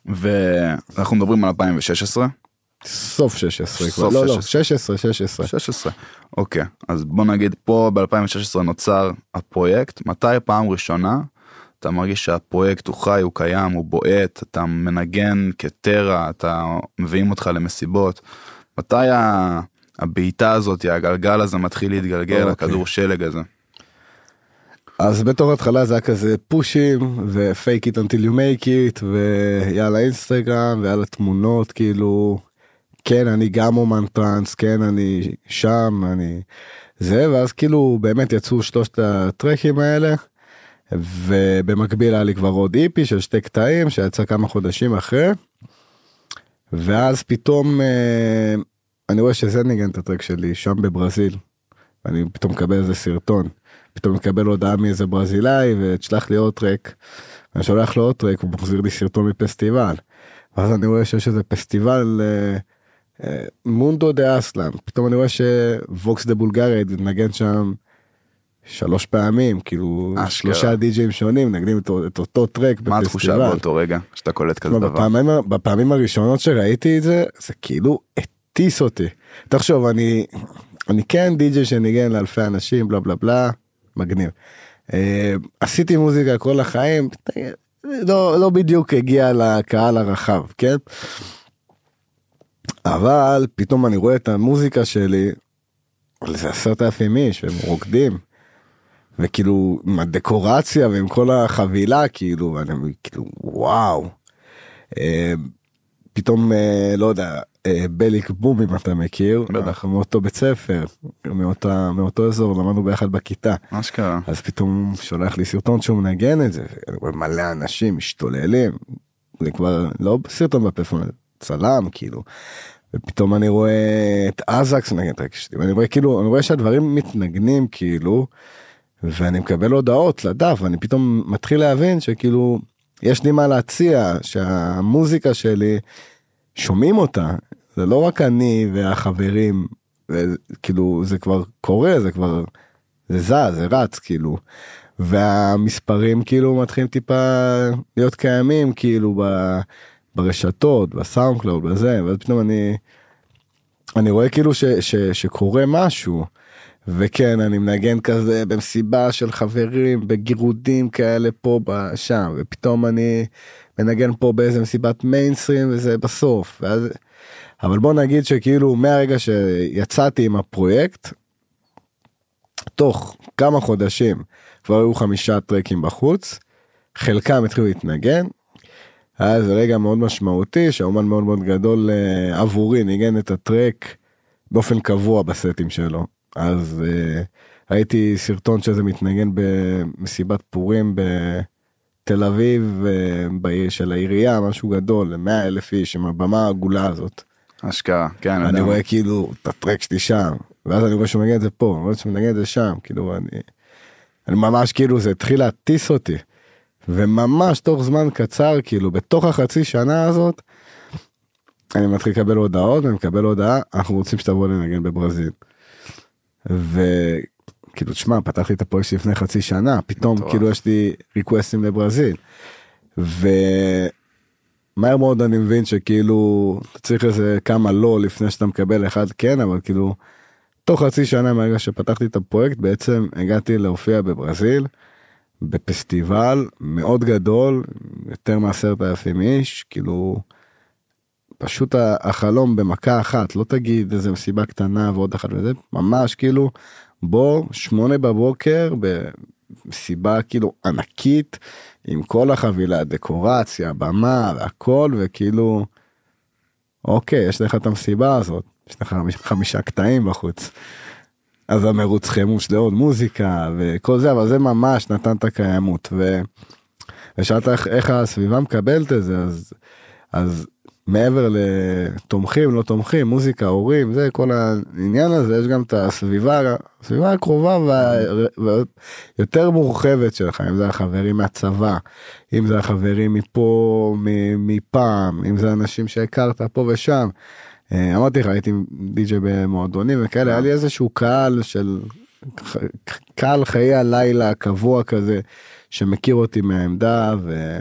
ואנחנו מדברים על 2016. סוף 16 כבר סוף לא לא 16. 16 16 16. אוקיי, אז בוא נגיד פה ב-2016 נוצר הפרויקט, מתי פעם ראשונה אתה מרגיש שהפרויקט הוא חי, הוא קיים, הוא בועט, אתה מנגן כטרה, אתה מביאים אותך למסיבות, מתי ה- הבעיטה הזאת, הגלגל הזה מתחיל להתגלגל, אוקיי. הכדור שלג הזה. אז בתור התחלה זה היה כזה פושים ו fake it until you make it ויאללה אינסטגרם ויאללה תמונות כאילו כן אני גם אומן טראנס כן אני שם אני זה ואז כאילו באמת יצאו שלושת הטרקים האלה ובמקביל היה לי כבר עוד EP של שתי קטעים שיצא כמה חודשים אחרי ואז פתאום אה, אני רואה שזה ניגן את ה track שלי שם בברזיל. אני פתאום מקבל איזה סרטון. פתאום מקבל הודעה מאיזה ברזילאי ותשלח לי עוד track. אני שולח לו עוד track הוא מחזיר לי סרטון מפסטיבל. ואז אני רואה שיש איזה פסטיבל אה, Mundo de Oz פתאום אני רואה ש Vox de Bulgaria נגן שם שלוש פעמים כאילו אשכרה. שלושה די.ג'ים שונים נגנים את, את אותו track מה התחושה. באותו רגע שאתה קולט כזה דבר? בפעמים, בפעמים הראשונות שראיתי את זה זה כאילו הטיס אותי. תחשוב אני אני כן די.ג'יי שניגן לאלפי אנשים בלה בלה בלה מגניב. אה, עשיתי מוזיקה כל החיים לא לא בדיוק הגיע לקהל הרחב כן. אבל פתאום אני רואה את המוזיקה שלי. זה עשרת אלפים איש והם רוקדים. וכאילו עם הדקורציה ועם כל החבילה כאילו ואני כאילו וואו. אה, פתאום אה, לא יודע אה, בליק בום אם אתה מכיר בטח. אנחנו מאותו בית ספר מאותה מאותו אזור למדנו ביחד בכיתה מה שקרה? אז פתאום שולח לי סרטון שהוא מנגן את זה אני מלא אנשים משתוללים זה כבר לא סרטון בפלאפון צלם כאילו. ופתאום אני רואה את אזקס הטרק שלי ואני רואה כאילו אני רואה שהדברים מתנגנים כאילו. ואני מקבל הודעות לדף ואני פתאום מתחיל להבין שכאילו יש לי מה להציע שהמוזיקה שלי שומעים אותה זה לא רק אני והחברים כאילו זה כבר קורה זה כבר זה זז זה רץ כאילו והמספרים כאילו מתחילים טיפה להיות קיימים כאילו ב, ברשתות ב SoundCloud בזה ואז פתאום אני אני רואה כאילו ש, ש, שקורה משהו. וכן אני מנגן כזה במסיבה של חברים בגירודים כאלה פה שם ופתאום אני מנגן פה באיזה מסיבת מיינסטרים וזה בסוף ואז אבל בוא נגיד שכאילו מהרגע שיצאתי עם הפרויקט תוך כמה חודשים כבר היו חמישה טרקים בחוץ חלקם התחילו להתנגן. היה איזה רגע מאוד משמעותי שהאומן מאוד מאוד גדול אה, עבורי ניגן את הטרק באופן קבוע בסטים שלו. אז uh, ראיתי סרטון שזה מתנגן במסיבת פורים בתל אביב uh, בעיר של העירייה משהו גדול 100 אלף איש עם הבמה העגולה הזאת. אשכרה, כן, אני. רואה כאילו את הטרק שלי שם ואז אני רואה שהוא מנגן את זה פה אני רואה שהוא מנגן את זה שם כאילו אני, אני ממש כאילו זה התחיל להטיס אותי. וממש תוך זמן קצר כאילו בתוך החצי שנה הזאת. אני מתחיל לקבל הודעות ואני מקבל הודעה אנחנו רוצים שתבוא לנגן בברזיל. וכאילו תשמע פתחתי את הפרויקט לפני חצי שנה פתאום מטורף. כאילו יש לי ריקווסטים לברזיל. ומהר מאוד אני מבין שכאילו צריך איזה כמה לא לפני שאתה מקבל אחד כן אבל כאילו תוך חצי שנה מהרגע שפתחתי את הפרויקט בעצם הגעתי להופיע בברזיל בפסטיבל מאוד גדול יותר מעשרת אלפים איש כאילו פשוט החלום במכה אחת לא תגיד איזה מסיבה קטנה ועוד אחת וזה ממש כאילו בוא שמונה בבוקר במסיבה כאילו ענקית עם כל החבילה דקורציה במה והכל וכאילו אוקיי יש לך את המסיבה הזאת יש לך חמיש- חמישה קטעים בחוץ. אז המרוץ חימוש לעוד מוזיקה וכל זה אבל זה ממש נתן את הקיימות ו... ושאלת איך, הסביבה מקבלת את זה אז אז מעבר לתומכים לא תומכים מוזיקה הורים זה כל העניין הזה יש גם את הסביבה הסביבה הקרובה וה- ויותר מורחבת שלך אם זה החברים מהצבא אם זה החברים מפה מפעם אם זה אנשים שהכרת פה ושם. אה, אמרתי לך הייתי די.ג'יי במועדונים וכאלה היה לי איזשהו קהל של קהל חיי הלילה קבוע כזה שמכיר אותי מהעמדה ו...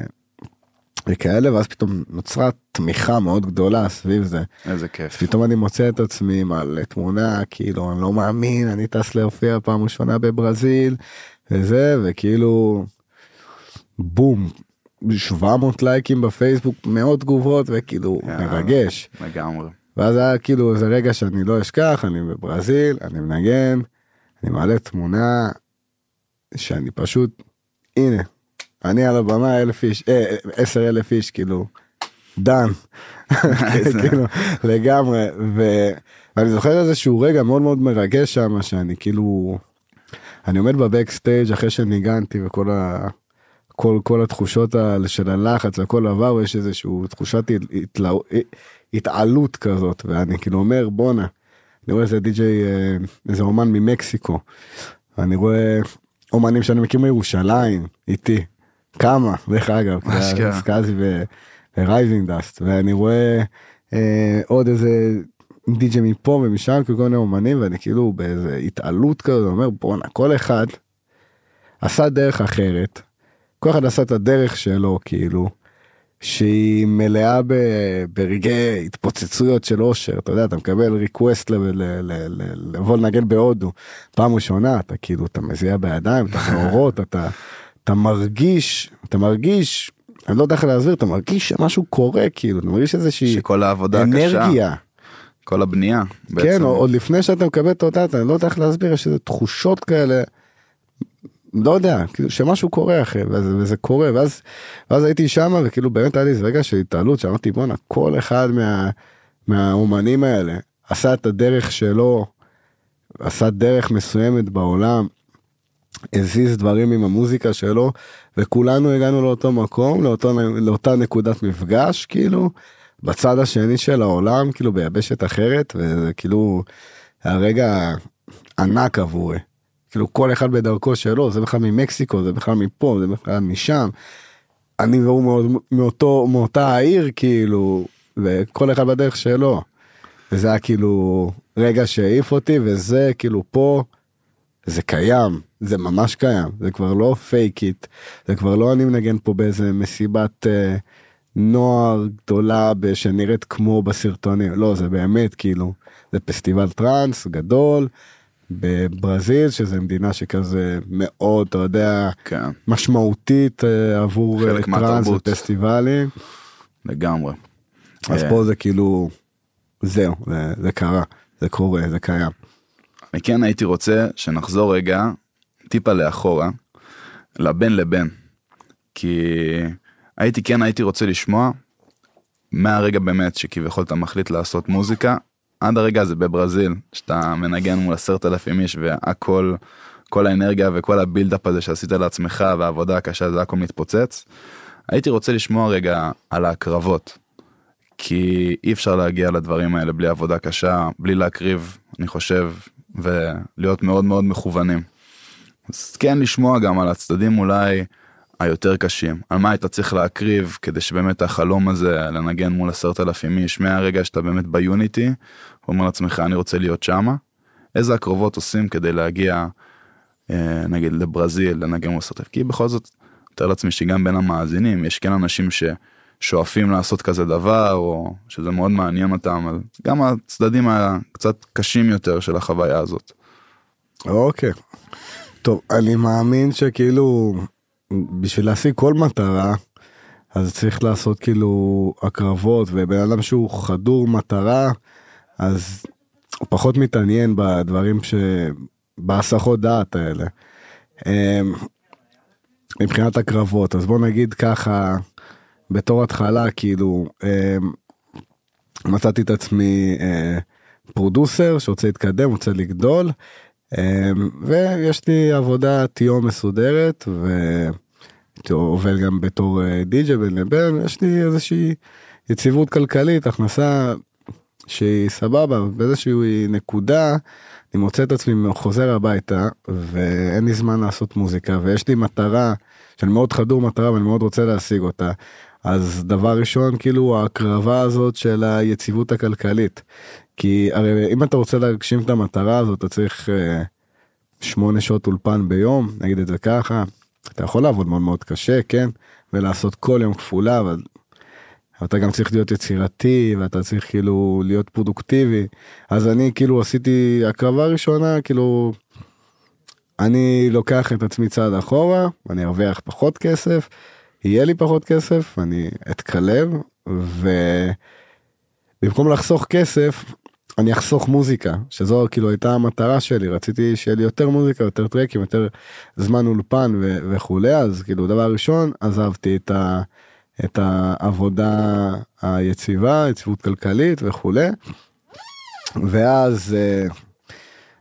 וכאלה ואז פתאום נוצרה תמיכה מאוד גדולה סביב זה. איזה כיף. פתאום אני מוצא את עצמי על תמונה כאילו אני לא מאמין אני טס להופיע פעם ראשונה בברזיל וזה וכאילו בום 700 לייקים בפייסבוק מאות תגובות וכאילו יאללה. מרגש. לגמרי. ואז היה כאילו זה רגע שאני לא אשכח אני בברזיל אני מנגן אני מעלה תמונה שאני פשוט הנה אני על הבמה אלף איש אה, עשר אלף איש כאילו דן. איזה- כאילו לגמרי ו... ואני זוכר איזשהו רגע מאוד מאוד מרגש שם שאני כאילו אני עומד בבקסטייג' אחרי שניגנתי וכל ה... כל כל התחושות של הלחץ והכל עבר ויש איזשהו תחושת התלא... התעלות כזאת ואני כאילו אומר בואנה. אני רואה איזה די.ג'יי אה, איזה אומן ממקסיקו. אני רואה אומנים שאני מכיר מירושלים Eti Kama דרך אגב. סקאזי ו-Raising Dust ואני רואה אה, עוד איזה די.ג'יי מפה ומשם כל מיני אומנים ואני כאילו באיזה התעלות כזאת אומר בואנה כל אחד עשה דרך אחרת כל אחד עשה את הדרך שלו כאילו שהיא מלאה ב, ברגעי התפוצצויות של אושר אתה יודע אתה מקבל ריקווסט לבוא לנגן בהודו פעם ראשונה אתה כאילו אתה מזיע בידיים אתה מאורות אתה אתה מרגיש אתה מרגיש אני לא יודע איך להסביר אתה מרגיש שמשהו קורה כאילו אתה מרגיש איזושהי שכל העבודה אנרגיה כל הבנייה, כן בעצם. עוד לפני שאתה מקבל את אותה אני לא יודע איך להסביר יש איזה תחושות כאלה. לא יודע כאילו שמשהו קורה אחרי וזה, וזה קורה ואז ואז הייתי שם וכאילו באמת היה לי איזה רגע של התעלות שאמרתי בואנה כל אחד מה, מהאומנים האלה עשה את הדרך שלו עשה דרך מסוימת בעולם הזיז דברים עם המוזיקה שלו וכולנו הגענו לאותו מקום לאותו לאותה נקודת מפגש כאילו בצד השני של העולם כאילו ביבשת אחרת וזה כאילו הרגע ענק עבורי. כאילו כל אחד בדרכו שלו זה בכלל ממקסיקו זה בכלל מפה זה בכלל משם. אני והוא מאוד מאותו מאותה העיר כאילו וכל אחד בדרך שלו. וזה היה כאילו רגע שהעיף אותי וזה כאילו פה זה קיים זה ממש קיים זה כבר לא פייק איט זה כבר לא אני מנגן פה באיזה מסיבת אה, נוער גדולה שנראית כמו בסרטונים לא זה באמת כאילו זה פסטיבל טראנס גדול בברזיל שזה מדינה שכזה מאוד אתה יודע כן, משמעותית אה, עבור אה, טראנס. ופסטיבלים לגמרי. אז אה, פה זה כאילו זהו זה, זה קרה זה קורה זה קיים. אני כן הייתי רוצה שנחזור רגע טיפה לאחורה, לבין לבין. כי הייתי כן הייתי רוצה לשמוע מהרגע באמת שכביכול אתה מחליט לעשות מוזיקה עד הרגע הזה בברזיל שאתה מנגן מול עשרת אלפים איש והכל כל האנרגיה וכל הבילדאפ הזה שעשית לעצמך והעבודה הקשה זה הכל מתפוצץ. הייתי רוצה לשמוע רגע על ההקרבות. כי אי אפשר להגיע לדברים האלה בלי עבודה קשה בלי להקריב אני חושב ולהיות מאוד מאוד מכוונים. אז כן לשמוע גם על הצדדים אולי היותר קשים על מה היית צריך להקריב כדי שבאמת החלום הזה לנגן מול עשרת אלפים איש מהרגע שאתה באמת ביוניטי אומר לעצמך אני רוצה להיות שמה איזה הקרבות עושים כדי להגיע אה, נגיד לברזיל לנגן מול עשרת אלפים כי בכל זאת מתאר לעצמי שגם בין המאזינים יש כן אנשים ש, שואפים לעשות כזה דבר, או שזה מאוד מעניין אותם, אז גם הצדדים הקצת קשים יותר של החוויה הזאת. אוקיי. טוב, אני מאמין שכאילו, בשביל להשיג כל מטרה, אז צריך לעשות כאילו הקרבות, ובן אדם שהוא חדור מטרה, אז הוא פחות מתעניין בדברים ש... בהסחות דעת האלה. אמ, מבחינת הקרבות, אז בוא נגיד ככה, בתור התחלה, כאילו, אמ, מצאתי את עצמי אה, פרודוסר שרוצה להתקדם, רוצה לגדול, ויש לי עבודת יום מסודרת, ועובד גם בתור אה, די.ג'יי בין לבין, יש לי איזושהי יציבות כלכלית, הכנסה שהיא סבבה, באיזושהי נקודה אני מוצא את עצמי חוזר הביתה ואין לי זמן לעשות מוזיקה ויש לי מטרה שאני מאוד חדור מטרה ואני מאוד רוצה להשיג אותה. אז דבר ראשון כאילו ההקרבה הזאת של היציבות הכלכלית. כי הרי אם אתה רוצה להגשים את המטרה הזאת אתה צריך uh, שמונה שעות אולפן ביום נגיד את זה ככה. אתה יכול לעבוד מאוד מאוד קשה כן ולעשות כל יום כפולה אבל אתה גם צריך להיות יצירתי ואתה צריך כאילו להיות פרודוקטיבי אז אני כאילו עשיתי הקרבה ראשונה כאילו אני לוקח את עצמי צעד אחורה אני ארוויח פחות כסף יהיה לי פחות כסף אני אתקלב ובמקום לחסוך כסף אני אחסוך מוזיקה שזו כאילו הייתה המטרה שלי רציתי שיהיה לי יותר מוזיקה יותר טרקים יותר זמן אולפן וכולי אז כאילו דבר ראשון עזבתי את ה... את העבודה היציבה, יציבות כלכלית וכולי. ואז אה,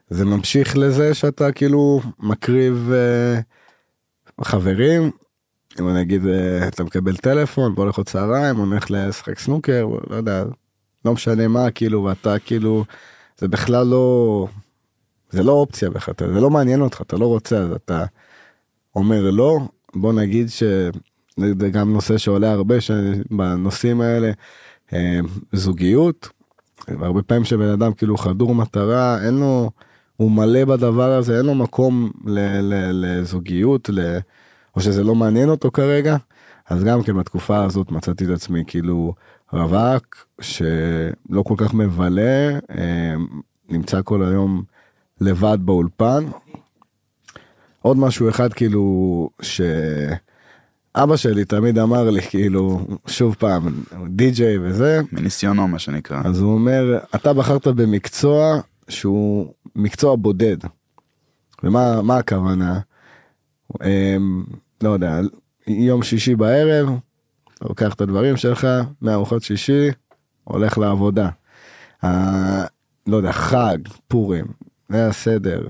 זה ממשיך לזה שאתה כאילו מקריב אה, חברים, אם אני אגיד אה, אתה מקבל טלפון, בוא לאכול צהריים, הולך לשחק סנוקר, לא יודע, לא משנה מה, כאילו, ואתה כאילו, זה בכלל לא, זה לא אופציה בכלל, זה לא מעניין אותך, אתה לא רוצה, אז אתה אומר לא, בוא נגיד ש... זה גם נושא שעולה הרבה בנושאים האלה, אה, זוגיות. הרבה פעמים שבן אדם כאילו חדור מטרה, אין לו, הוא מלא בדבר הזה, אין לו מקום ל, ל, לזוגיות, ל, או שזה לא מעניין אותו כרגע. אז גם כן בתקופה הזאת מצאתי את עצמי כאילו רווק שלא כל כך מבלה, אה, נמצא כל היום לבד באולפן. עוד משהו אחד כאילו ש... אבא שלי תמיד אמר לי כאילו שוב פעם די.ג'יי וזה מניסיונו מה שנקרא אז הוא אומר אתה בחרת במקצוע שהוא מקצוע בודד. ומה מה הכוונה? הם, לא יודע יום שישי בערב לוקח את הדברים שלך מארוחות שישי הולך לעבודה. ה, לא יודע חג פורים זה הסדר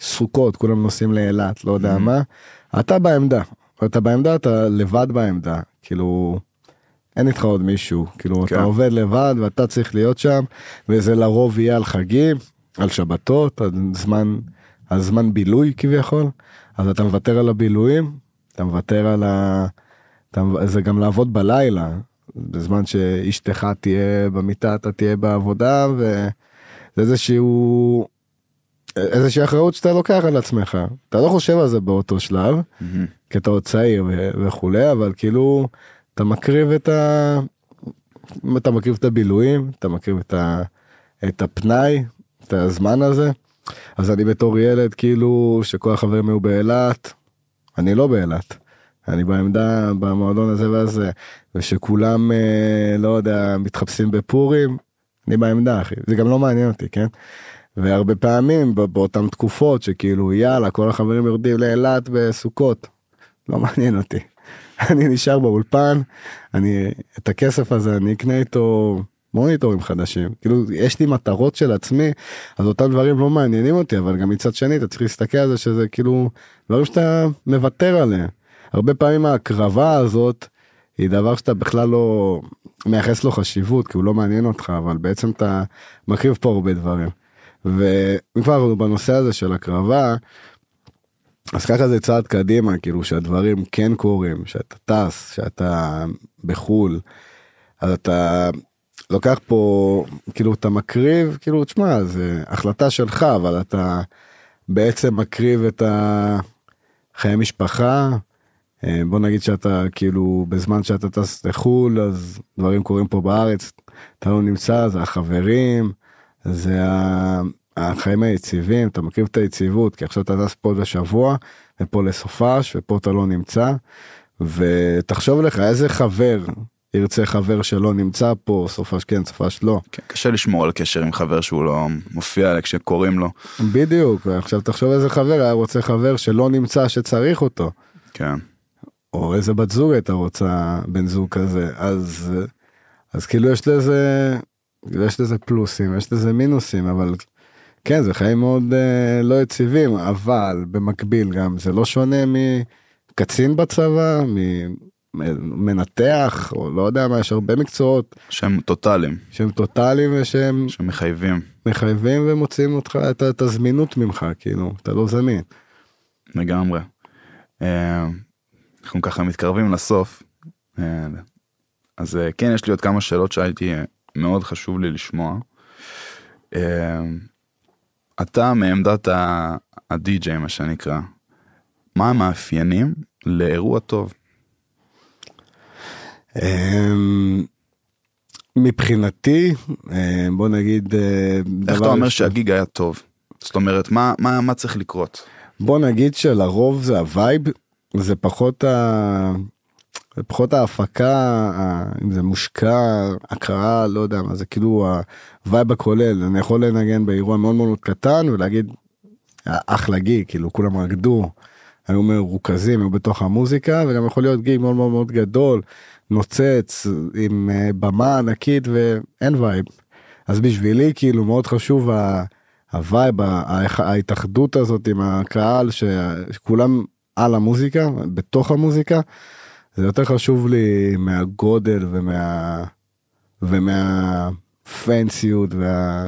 סוכות כולם נוסעים לאילת לא יודע mm-hmm. מה אתה בעמדה אתה בעמדה אתה לבד בעמדה כאילו אין איתך עוד מישהו כאילו כן. אתה עובד לבד ואתה צריך להיות שם וזה לרוב יהיה על חגים על שבתות על זמן על זמן בילוי כביכול אז אתה מוותר על הבילויים אתה מוותר על ה... זה גם לעבוד בלילה בזמן שאשתך תהיה במיטה אתה תהיה בעבודה וזה איזשהו איזושהי אחריות שאתה לוקח על עצמך אתה לא חושב על זה באותו שלב mm-hmm. כי אתה עוד צעיר וכולי אבל כאילו אתה מקריב את ה... אתה מקריב את הבילויים אתה מקריב את, ה... את הפנאי את הזמן הזה אז אני בתור ילד כאילו שכל החברים היו באילת אני לא באילת. אני בעמדה במועדון הזה והזה ושכולם אה, לא יודע מתחפשים בפורים אני בעמדה אחי זה גם לא מעניין אותי כן. והרבה פעמים באותן תקופות שכאילו יאללה כל החברים יורדים לאילת בסוכות. לא מעניין אותי. אני נשאר באולפן אני את הכסף הזה אני אקנה איתו מוניטורים חדשים כאילו יש לי מטרות של עצמי אז אותם דברים לא מעניינים אותי אבל גם מצד שני אתה צריך להסתכל על זה שזה כאילו דברים שאתה מוותר עליהם. הרבה פעמים ההקרבה הזאת היא דבר שאתה בכלל לא מייחס לו חשיבות כי הוא לא מעניין אותך אבל בעצם אתה מקריב פה הרבה דברים. ואם כבר בנושא הזה של הקרבה, אז ככה זה צעד קדימה, כאילו שהדברים כן קורים, שאתה טס, שאתה בחו"ל, אז אתה לוקח פה, כאילו אתה מקריב, כאילו תשמע, זה החלטה שלך, אבל אתה בעצם מקריב את החיי משפחה, בוא נגיד שאתה כאילו בזמן שאתה טס לחו"ל אז דברים קורים פה בארץ אתה לא נמצא זה החברים זה החיים היציבים אתה מכיר את היציבות כי עכשיו אתה טס פה לשבוע ופה לסופש ופה אתה לא נמצא ותחשוב לך איזה חבר ירצה חבר שלא נמצא פה סופש כן סופש לא כן, קשה לשמור על קשר עם חבר שהוא לא מופיע כשקוראים לו. בדיוק עכשיו תחשוב איזה חבר היה רוצה חבר שלא נמצא שצריך אותו. כן. או איזה בת זוג הייתה רוצה בן זוג כזה אז אז כאילו יש לזה יש לזה פלוסים יש לזה מינוסים אבל כן זה חיים מאוד אה, לא יציבים אבל במקביל גם זה לא שונה מקצין בצבא ממנתח או לא יודע מה יש הרבה מקצועות שהם טוטאליים, שהם טוטאליים ושהם שמחייבים מחייבים ומוצאים אותך את, את הזמינות ממך כאילו אתה לא זמין. לגמרי. אה, אנחנו ככה מתקרבים לסוף. אה, אז אה, כן, יש לי עוד כמה שאלות שהייתי אה, מאוד חשוב לי לשמוע. אתה מעמדת הדי-ג'יי מה שנקרא, מה המאפיינים לאירוע טוב? אמ, מבחינתי בוא נגיד איך אתה אומר שהגיג היה טוב? זאת אומרת, מה, מה, מה צריך לקרות? בוא נגיד שלרוב זה ה vibe זה פחות ה... זה פחות ההפקה אם זה מושקע הכרעה לא יודע מה זה כאילו ה vibe הכולל אני יכול לנגן באירוע מאוד מאוד קטן ולהגיד אחלה gig כאילו כולם רקדו היו מרוכזים היו בתוך המוזיקה וגם יכול להיות gig מאוד מאוד מאוד גדול נוצץ עם אה, במה ענקית ואין vibe. אז בשבילי כאילו מאוד חשוב ה vibe ההתאחדות הזאת עם הקהל שכולם על המוזיקה בתוך המוזיקה זה יותר חשוב לי מהגודל ומה ומה fancy ות וה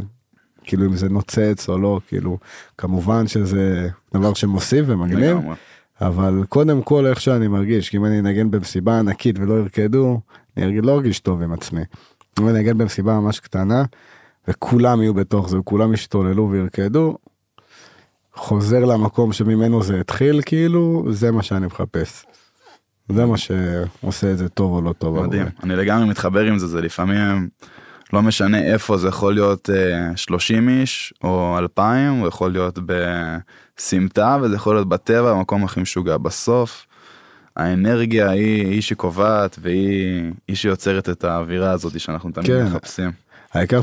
כאילו אם זה נוצץ או לא כאילו כמובן שזה דבר שמוסיף ומגניב. אבל קודם כל איך שאני מרגיש כי אם אני אנגן במסיבה ענקית ולא ירקדו אני לא ארגיש טוב עם עצמי. אם אני אנגן במסיבה ממש קטנה וכולם יהיו בתוך זה וכולם ישתוללו וירקדו. חוזר למקום שממנו זה התחיל כאילו זה מה שאני מחפש. זה מה שעושה את זה טוב או לא טוב. מדהים, עבורי. אני לגמרי מתחבר עם זה, זה לפעמים לא משנה איפה זה יכול להיות אה, 30 איש או 2,000, הוא יכול להיות בסמטה וזה יכול להיות בטבע, המקום הכי משוגע. בסוף האנרגיה היא, היא שקובעת והיא היא שיוצרת את האווירה הזאת שאנחנו תמיד כן. מחפשים. העיקר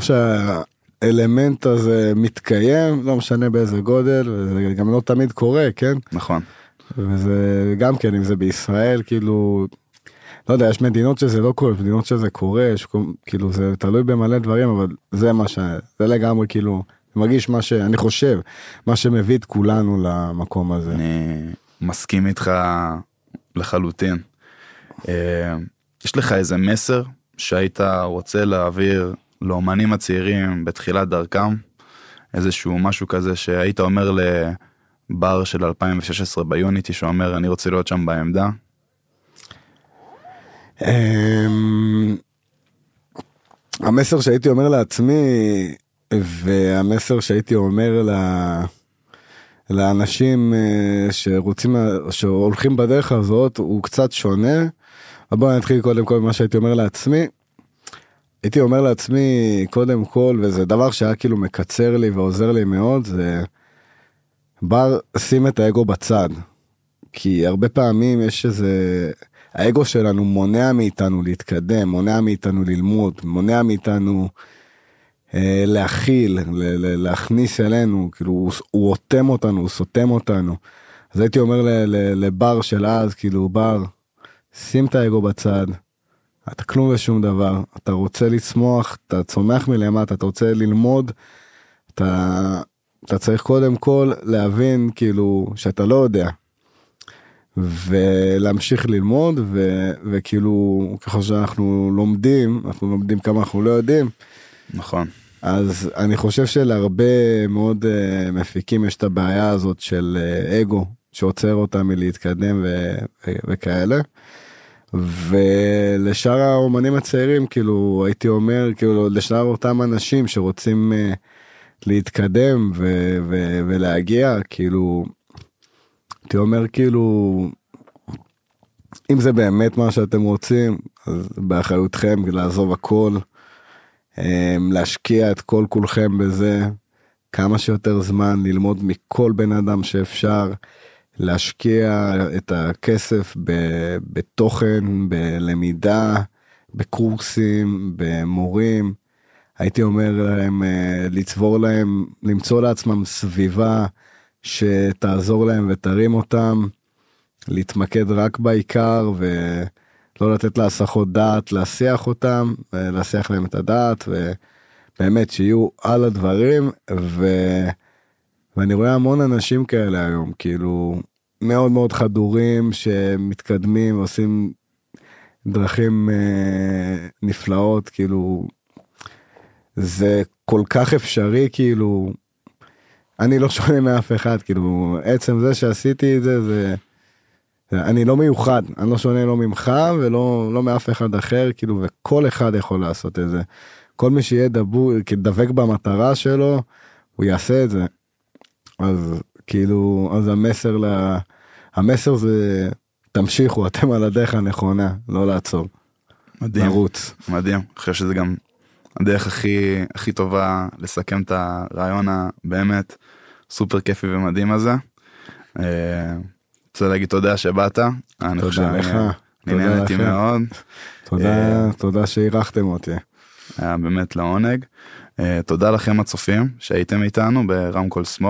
שהאלמנט הזה מתקיים לא משנה באיזה גודל וזה גם לא תמיד קורה כן נכון, וזה גם כן אם זה בישראל כאילו לא יודע יש מדינות שזה לא קורה יש מדינות שזה קורה יש כאילו זה תלוי במלא דברים אבל זה מה ש... זה לגמרי כאילו אני מרגיש מה שאני חושב מה שמביא את כולנו למקום הזה. אני מסכים איתך לחלוטין. אה, יש לך איזה מסר שהיית רוצה להעביר לאומנים הצעירים בתחילת דרכם? איזשהו משהו כזה שהיית אומר לבר של 2016 ביוניטי שאומר אני רוצה להיות שם בעמדה? אמ, המסר שהייתי אומר לעצמי והמסר שהייתי אומר ל... לאנשים אה, שרוצים שהולכים בדרך הזאת הוא קצת שונה. אבל בוא נתחיל קודם כל ממה שהייתי אומר לעצמי. הייתי אומר לעצמי קודם כל וזה דבר שהיה כאילו מקצר לי ועוזר לי מאוד זה בר שים את האגו בצד. כי הרבה פעמים יש איזה האגו שלנו מונע מאיתנו להתקדם מונע מאיתנו ללמוד מונע מאיתנו אה, להכיל ל- ל- להכניס אלינו כאילו הוא, אוטם אותנו הוא סותם אותנו. אז הייתי אומר ל- ל- לבר של אז כאילו בר שים את האגו בצד. אתה כלום ושום דבר אתה רוצה לצמוח אתה צומח מלמטה אתה רוצה ללמוד אתה אתה צריך קודם כל להבין כאילו שאתה לא יודע. ולהמשיך ללמוד ו, וכאילו ככל שאנחנו לומדים אנחנו לומדים כמה אנחנו לא יודעים נכון, אז אני חושב שלהרבה מאוד uh, מפיקים יש את הבעיה הזאת של uh, אגו שעוצר אותם מלהתקדם ו- ו- וכאלה. ולשאר האומנים הצעירים כאילו הייתי אומר כאילו לשאר אותם אנשים שרוצים uh, להתקדם ו- ו- ולהגיע כאילו הייתי אומר כאילו אם זה באמת מה שאתם רוצים, אז באחריותכם לעזוב הכל, אמ, להשקיע את כל כולכם בזה, כמה שיותר זמן, ללמוד מכל בן אדם שאפשר, להשקיע את הכסף ב- בתוכן, בלמידה, בקורסים, במורים. הייתי אומר להם אה, לצבור להם, למצוא לעצמם סביבה שתעזור להם ותרים אותם, להתמקד רק בעיקר ולא לתת להסחות דעת להסיח אותם, להסיח להם את הדעת ובאמת שיהיו על הדברים ו... ואני רואה המון אנשים כאלה היום כאילו מאוד מאוד חדורים שמתקדמים עושים דרכים אה, נפלאות כאילו זה כל כך אפשרי כאילו אני לא שונה מאף אחד כאילו עצם זה שעשיתי את זה זה אני לא מיוחד אני לא שונה לא ממך ולא לא מאף אחד אחר כאילו וכל אחד יכול לעשות את זה. כל מי שיהיה דבור דבק במטרה שלו הוא יעשה את זה. אז כאילו אז המסר ל... המסר זה תמשיכו אתם על הדרך הנכונה לא לעצור. מדהים. לרוץ. מדהים. אני חושב שזה גם הדרך הכי הכי טובה לסכם את הרעיון הבאמת סופר כיפי ומדהים הזה. אה, רוצה להגיד תודה שבאת. אני חושב, תודה לך. אני תודה נהניתי. מאוד. תודה אה, תודה שאירחתם אותי. היה באמת לעונג. אה, תודה לכם הצופים שהייתם איתנו ברמקול שמאל.